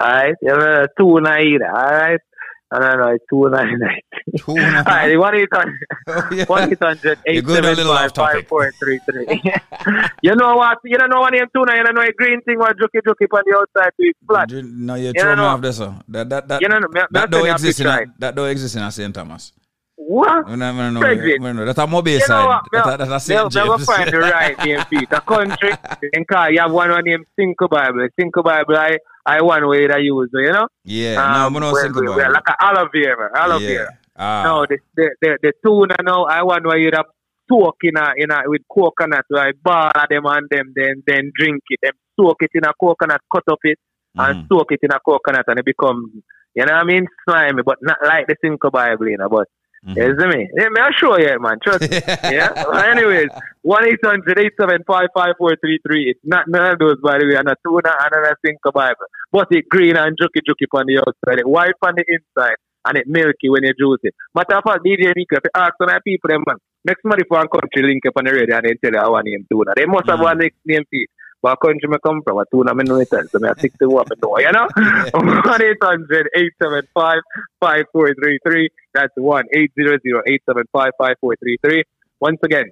Alright, you know, uh, tuna either, alright? I don't know, it's two nine nine. Alright, one eight hundred one eight hundred You're eight going a seven little five off topic. five four three three. You know what? You don't know what name tuna, you don't know a green thing what juky juky on the outside to it's flat. No, you You throw don't me off there, sir. That that that You know, that don't exist in picture, that don't exist in St. Thomas. What? No, no, no, no, no, no. That's a mobile You know side. what? That's They'll- a, that's a St. James. find the right name, Pete. A country in car, you have one one named Cinco Bible. Cinco Bible, I, I one way that I use, you know? Yeah, Um, no, no, where- Cinco where- Bible. Like a aloe vera, aloe Yeah. vera. Ah. No, the, the, the, the tuna now, I want where you'd have soak in a, in a, with coconut, right? Ball them and them, then, then drink it. Them soak it in a coconut, cut up it, and soak it in a coconut, and it become, you know what I mean? Slimy, but not like the Cinco Bible, you know, but Mm-hmm. you see me? Yeah, me, I'll show you, man. Trust me. yeah? But anyways, 1 800 875 5433. It's not none of those, by the way, and a tuna and a Cinco Bible. But it green and juky juky on the outside, it white on the inside, and it milky when you juice it. Matter of fact, DJ Nico, if you ask some of the people, them, man, make somebody for a country link up on the radio and they tell you how one name tuna. They must have mm. one next name feed. But country me come from, a tuna me know it, so me I stick to what I know, you know? 1 800 875 5433. That's 1 800 875 5433. Once again,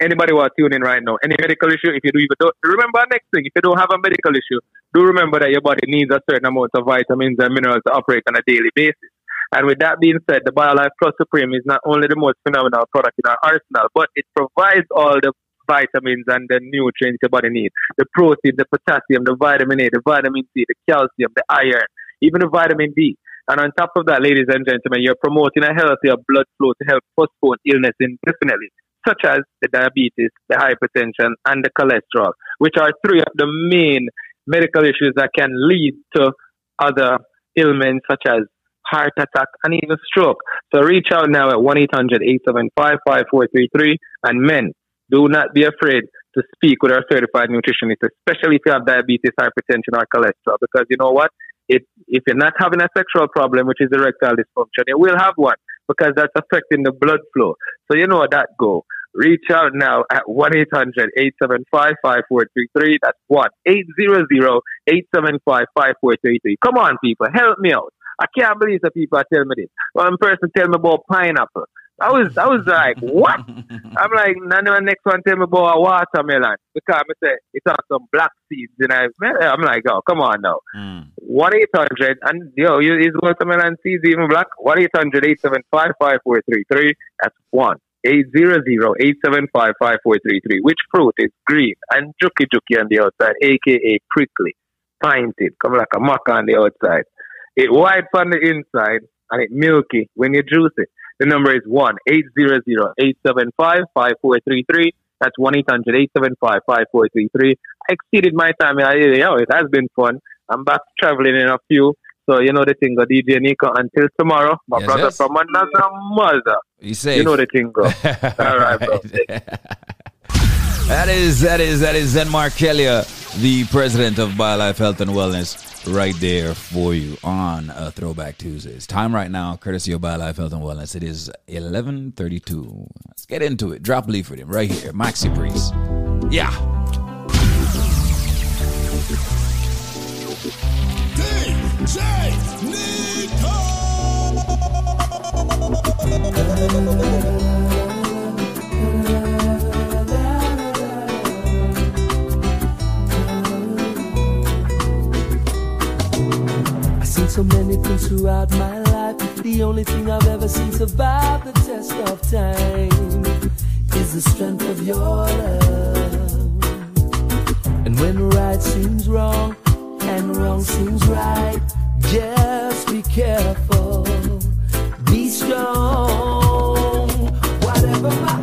anybody who are tuning in right now, any medical issue, if you do even don't remember next thing, if you don't have a medical issue, do remember that your body needs a certain amount of vitamins and minerals to operate on a daily basis. And with that being said, the BioLife Plus Supreme is not only the most phenomenal product in our arsenal, but it provides all the vitamins and the nutrients your body needs. The protein, the potassium, the vitamin A, the vitamin C, the calcium, the iron, even the vitamin D. And on top of that, ladies and gentlemen, you're promoting a healthier blood flow to help postpone illness indefinitely, such as the diabetes, the hypertension, and the cholesterol, which are three of the main medical issues that can lead to other ailments such as heart attack and even stroke. So reach out now at 1-800-875-5433 and men, do not be afraid to speak with our certified nutritionist, especially if you have diabetes, hypertension, or cholesterol, because you know what? It, if you're not having a sexual problem, which is erectile dysfunction, you will have one because that's affecting the blood flow. So you know that go. Reach out now at 1-800-875-5433. That's 1-800-875-5433. Come on, people. Help me out. I can't believe the people are telling me this. One person tell me about pineapple. I was, I was like, what? I'm like, none of my next one tell me about a watermelon because I say it has some black seeds, and I, I'm like, oh, come on now. Hmm. One eight hundred and yo, you- is watermelon seeds even black? One eight hundred eight seven five five four three three. That's one eight zero zero eight seven five five four three three. Which fruit is green and juki juki on the outside, aka prickly, pinted, come like a maca on the outside. It white on the inside and it milky when you juice it. The number is one eight zero zero eight seven five five four three three. That's one eight hundred eight seven five five four three three. I exceeded my time. I, you know, it has been fun. I'm back traveling in a few. So you know the thing, uh, go DJ Nico. Until tomorrow, my Yes, brother yes. from another mother. You safe. You know the thing, go. All right, bro. That is that is that is Zen Markelia, the president of BioLife Health and Wellness, right there for you on uh, Throwback Tuesdays. Time right now, courtesy of BioLife Health and Wellness. It is eleven thirty-two. Let's get into it. Drop leaf with him right here, Maxi Priest. Yeah. I've seen so many things throughout my life. The only thing I've ever seen survive the test of time is the strength of your love. And when right seems wrong and wrong seems right, just be careful, be strong. Whatever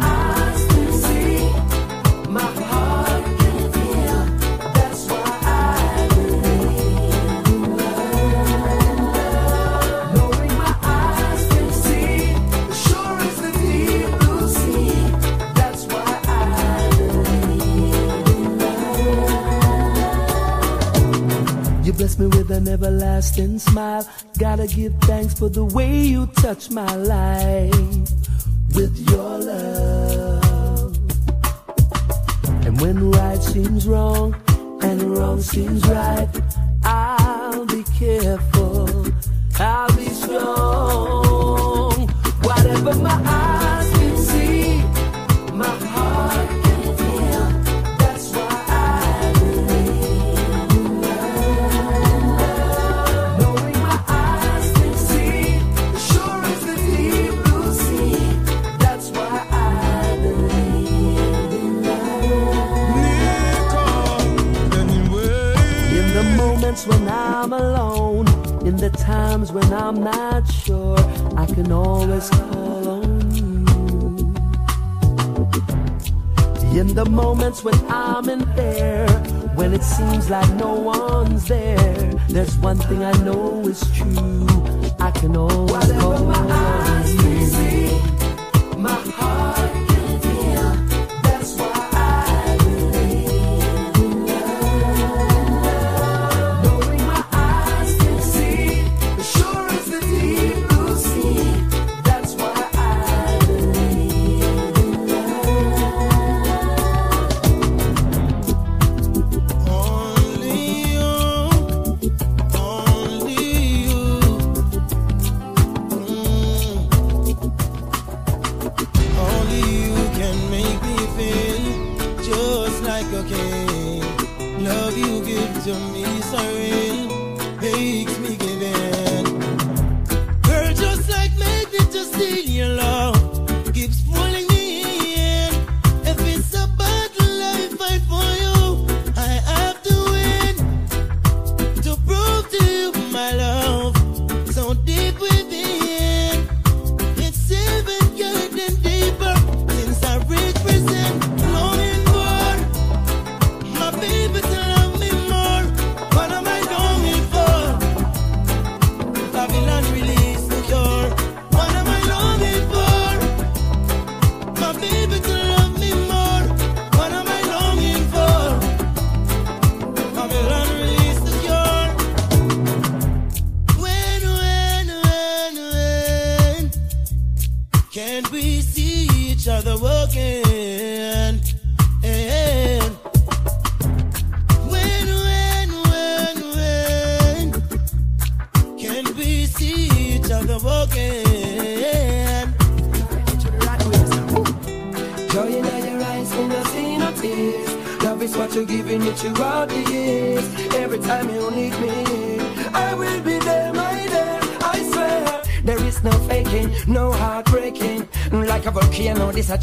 You bless me with an everlasting smile. Gotta give thanks for the way you touch my life with your love. And when right seems wrong and wrong seems right, I'll be careful. I'll be strong. Whatever my eyes moments when I'm alone, in the times when I'm not sure, I can always call on you. In the moments when I'm in there, when it seems like no one's there, there's one thing I know is true. I can always call on you.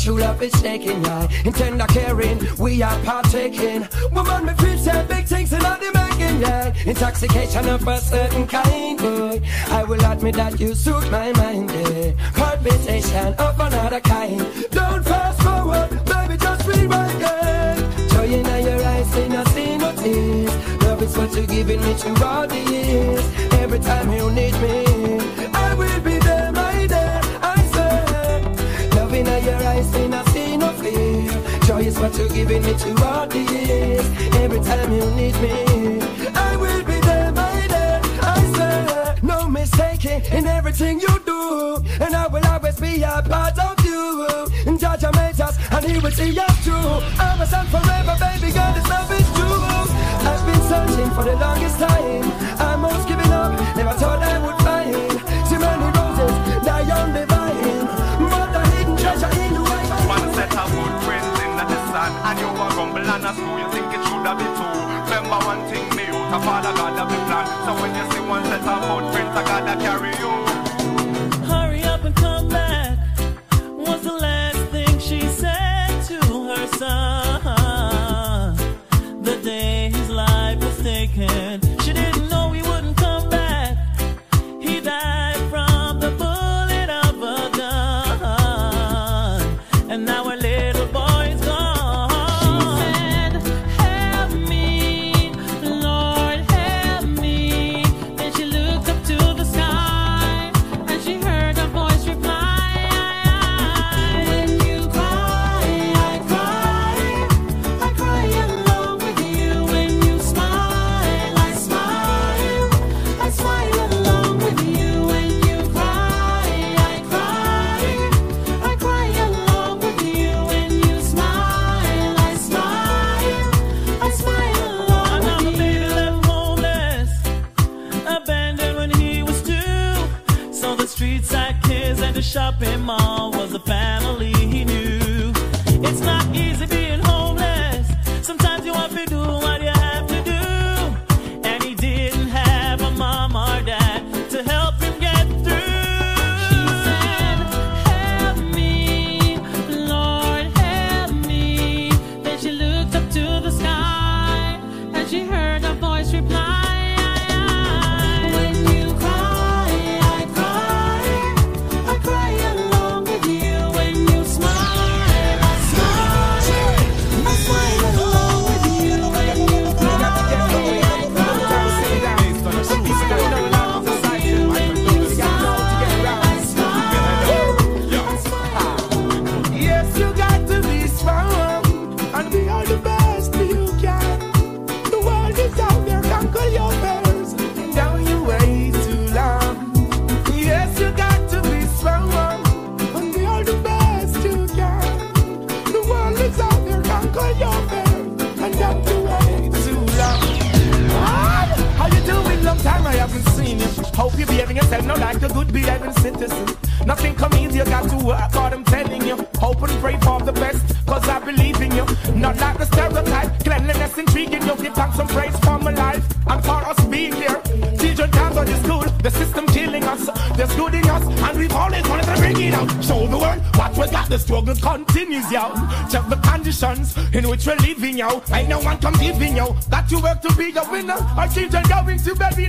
true love is taking, I intend on caring, we are partaking. Woman, me feel say big things in the making, yeah. Intoxication of a certain kind, boy. I will admit that you suit my mind, yeah. Conversation of another kind. Don't fast forward, baby, just rewind, yeah. Joy in your eyes, ain't nothing but tears. Love is what you're giving me through all the years. Every time you need me. that you're giving it to all the years. Every time you need me, I will be there my dear. I swear, no mistaking in everything you do, and I will always be a part of you. And Judge made us, and He will see us through. I'm a son forever, baby girl. This love is true. I've been searching for the longest time. I'm almost giving up. Never thought I would find. a school, you think it should have been two. Remember one thing, me out of father plan. So when you see one I gotta carry you. Hurry up and come back. What's the last thing she said to her son? The day his life was taken. which we're living, yo. Ain't no one come giving, yo. Got to work to be a winner. Our on going to baby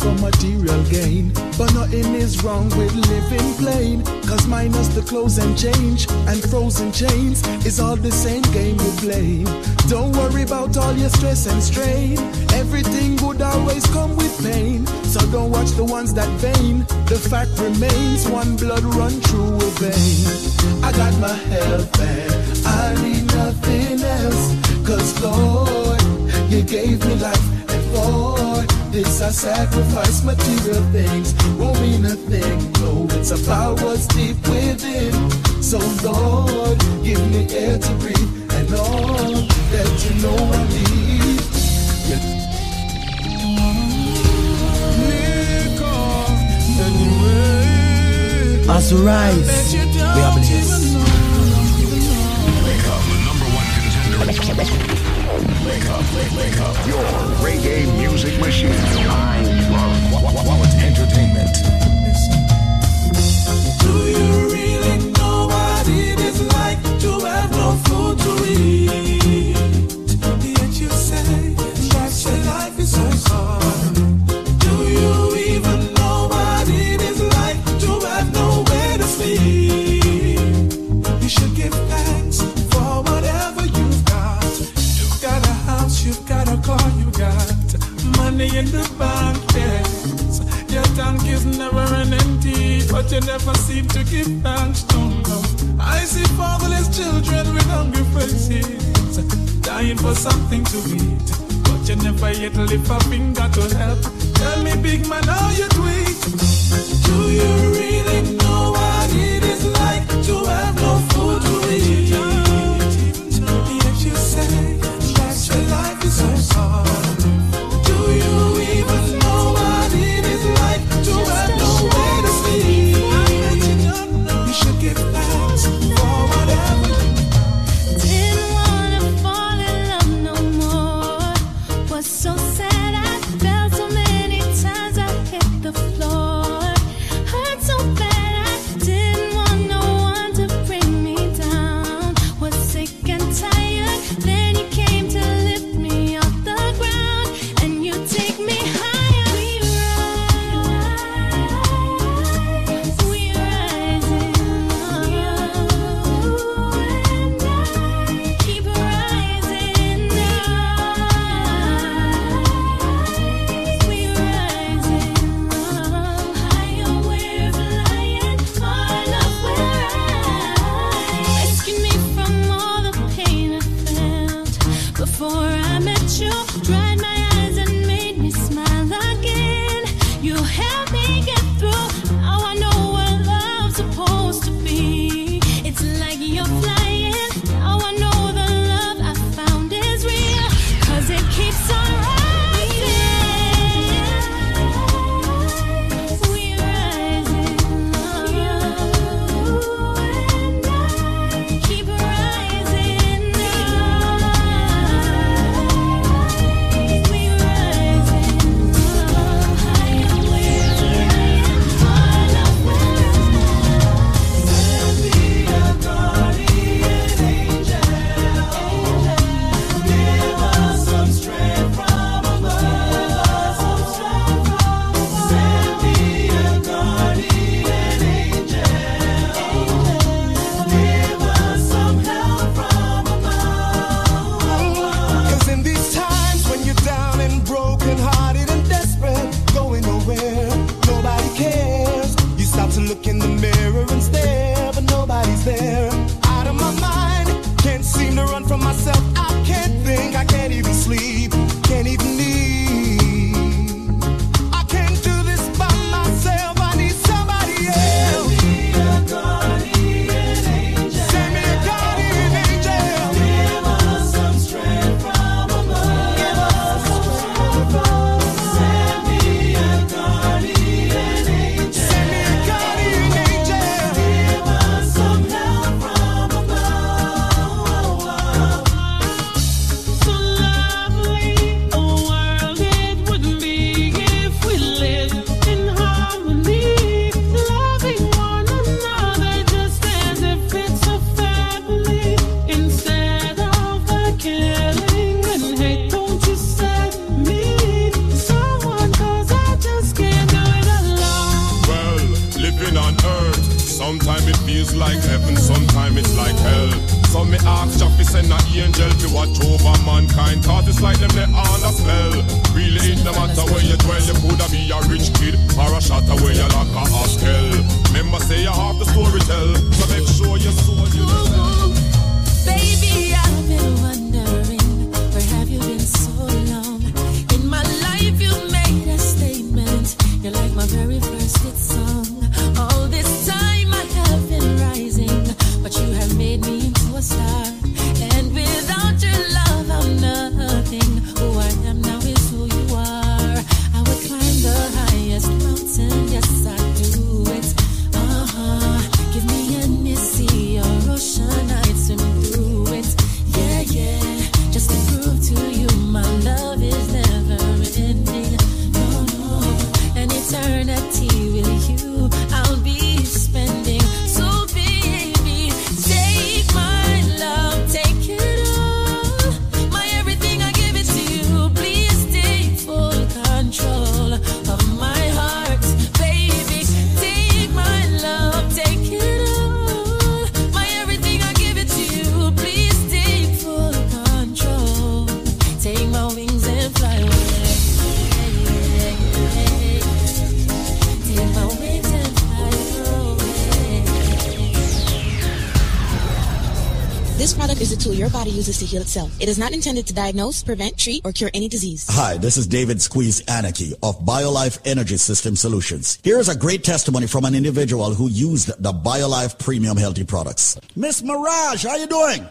for material gain. But nothing is wrong with living plain. Cause minus the clothes and change and frozen chains is all the same game you play. Don't worry about all your stress and strain. Everything would always come with pain. So don't watch the ones that vain. The fact remains one blood run through a vein. I got my health and I need nothing else. Cause Lord, you gave me life and for this I sacrifice material things. Won't mean a thing, no, it's about what's deep within. So Lord, give me air to breathe and all that you know I need. As we rise, we are blessed. Up. Your reggae music machine. I love Qu- Qu- quality entertainment. Do you really know what it is like to have no food to eat? Yet you say life is so hard. You never seem to give thanks. No, no. I see fatherless children with hungry faces, dying for something to eat. But you never yet lift a finger to help. Tell me, big man, how you do? Do you really know what it is like to have no body uses to heal itself. It is not intended to diagnose, prevent, treat, or cure any disease. Hi, this is David Squeeze Anarchy of BioLife Energy System Solutions. Here's a great testimony from an individual who used the BioLife Premium Healthy products. Miss Maragh, how you doing?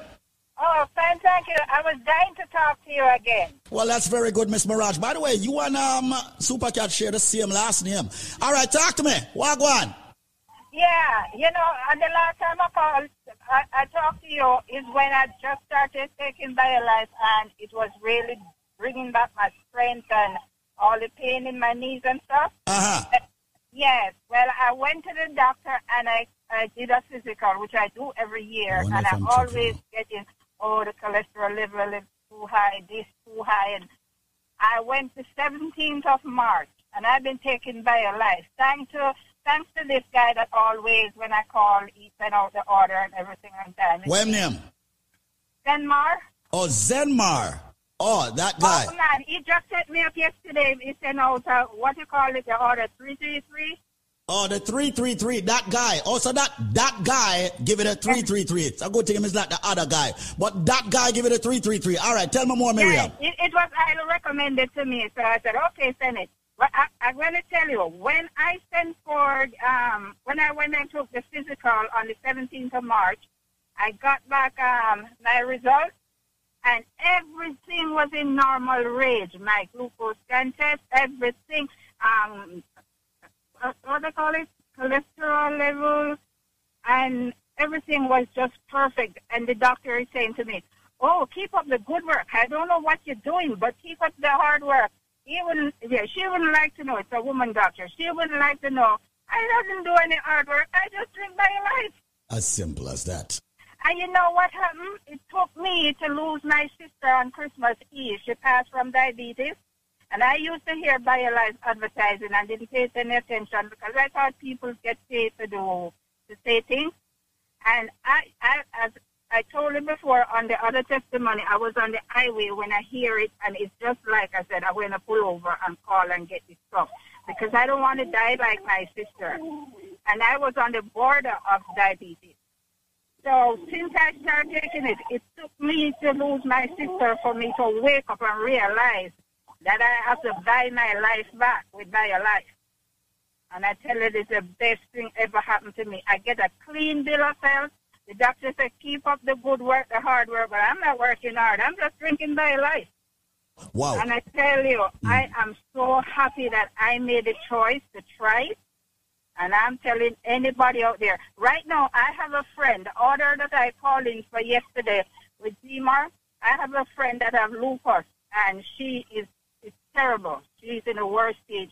Oh, fine, thank you. I was dying to talk to you again. Well, that's very good, Miss Maragh. By the way, you and um, Supercat share the same last name. All right, talk to me. Wagwan. Yeah, you know, and the last time I called, I, I talked to you is when I just started taking BioLife, and it was really bringing back my strength and all the pain in my knees and stuff. Uh-huh. Yes. Well, I went to the doctor and I, I did a physical, which I do every year, and I'm always getting, oh, the cholesterol level is too high, this too high, and I went the 17th of March, and I've been taking BioLife. Thanks to thanks to this guy that always, when I call, he sent out the order and everything on time. What name? Denmar. Oh, Zenmar. Oh, that guy. Oh man, he just set me up yesterday. He sent out uh, what you call it, the order three three three. Oh, the 333, that guy. Also, that that guy give it a 333. It's a good thing it's not the other guy. But that guy give it a 333. All right, tell me more, Miriam. It, it was highly recommended to me, so I said, okay, send it. But I, I'm going to tell you, when I sent for, um, when I went and took the physical on the 17th of March, I got back um, my results, and everything was in normal range. My glucose scan test, everything, um, what they call it, cholesterol levels, and everything was just perfect. And the doctor is saying to me, "Oh, keep up the good work. I don't know what you're doing, but keep up the hard work." He wouldn't, yeah, she wouldn't like to know. It's a woman doctor. She wouldn't like to know. I doesn't do any hard work. I just drink my life. As simple as that. And you know what happened? It took me to lose my sister on Christmas Eve. She passed from diabetes. And I used to hear BioLife advertising and didn't pay any attention because I thought people get paid to do to say things. And I, I, as I told him before on the other testimony, I was on the highway when I hear it, and it's just like I said, I'm going to pull over and call and get this stuff because I don't want to die like my sister. And I was on the border of diabetes. So since I started taking it, it took me to lose my sister for me to wake up and realize that I have to buy my life back with my life. And I tell you, it's the best thing ever happened to me. I get a clean bill of health. The doctor said, keep up the good work, the hard work, but I'm not working hard. I'm just drinking BioLife. Wow. And I tell you, mm. I am so happy that I made the choice to try it. And I'm telling anybody out there, right now, I have a friend, the order that I called in for yesterday with Zimar, I have a friend that have lupus, and she is, is terrible. She's in the worst stage.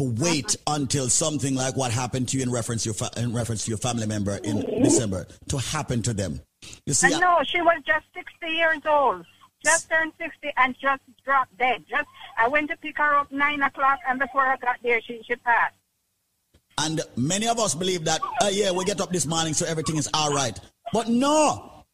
to wait until something like what happened to you in reference to your, fa- in reference to your family member in December to happen to them. You see, I know she was just 60 years old. Just turned 60 and just dropped dead. Just I went to pick her up 9 o'clock and before I got there, she, she passed. And many of us believe that, uh, yeah, we get up this morning so everything is all right. But no,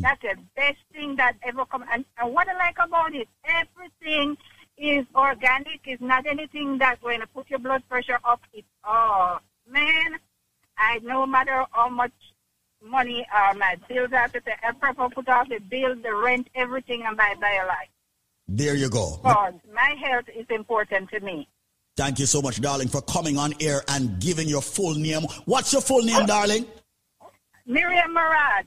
That's the best thing that ever come. And, and what I like about it, everything is organic. It's not anything that's going to put your blood pressure up. It's oh man, I no matter how much money uh, my bills have to pay, I prefer put off the bill, the rent, everything, and buy BioLife. There you go. Because my health is important to me. Thank you so much, darling, for coming on air and giving your full name. What's your full name, darling? Miriam Maragh.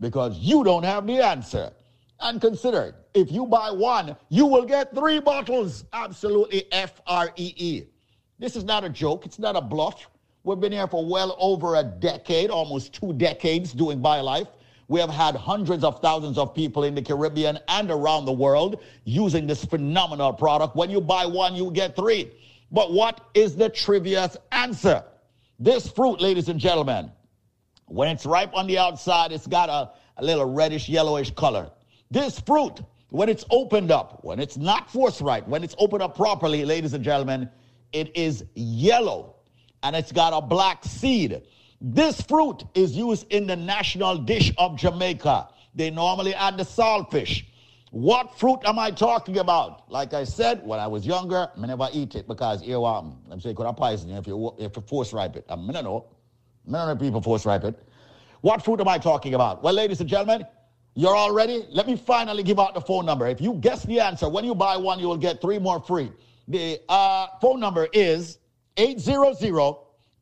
Because you don't have the answer. And consider, if you buy one, you will get three bottles. Absolutely F R E E. This is not a joke, it's not a bluff. We've been here for well over a decade, almost two decades doing BioLife. We have had hundreds of thousands of people in the Caribbean and around the world using this phenomenal product. When you buy one, you get three. But what is the trivia's answer? This fruit, ladies and gentlemen, when it's ripe on the outside, it's got a, a little reddish, yellowish color. This fruit, when it's opened up, when it's not forthright, when it's opened up properly, ladies and gentlemen, it is yellow and it's got a black seed. This fruit is used in the national dish of Jamaica. They normally add the saltfish. What fruit am I talking about? Like I said, when I was younger, I never eat it because here um, I'm saying could I poison you if you if you force ripe it. I mean, I know. Of people force ripe it. What fruit am I talking about? Well, ladies and gentlemen, you're all ready? Let me finally give out the phone number. If you guess the answer, when you buy one, you will get three more free. The uh, phone number is 800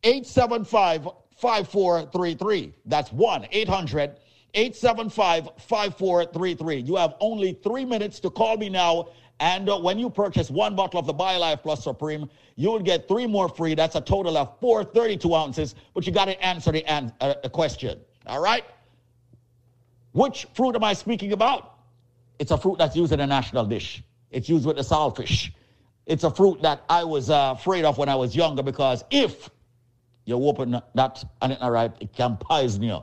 875 5433. That's 1 800 875 5433. You have only three minutes to call me now. And uh, when you purchase one bottle of the BioLife Plus Supreme, you will get three more free. That's a total of four 32 ounces, but you got to answer the, an- uh, question. All right? Which fruit am I speaking about? It's a fruit that's used in a national dish. It's used with the saltfish. It's a fruit that I was uh, afraid of when I was younger because if you open that and it's not ripe, it can poison you.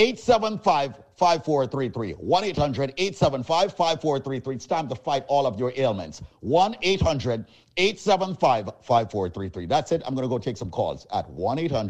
875 5433. 1 800 875 5433. It's time to fight all of your ailments. 1 800 875 5433. That's it. I'm going to go take some calls at 1 800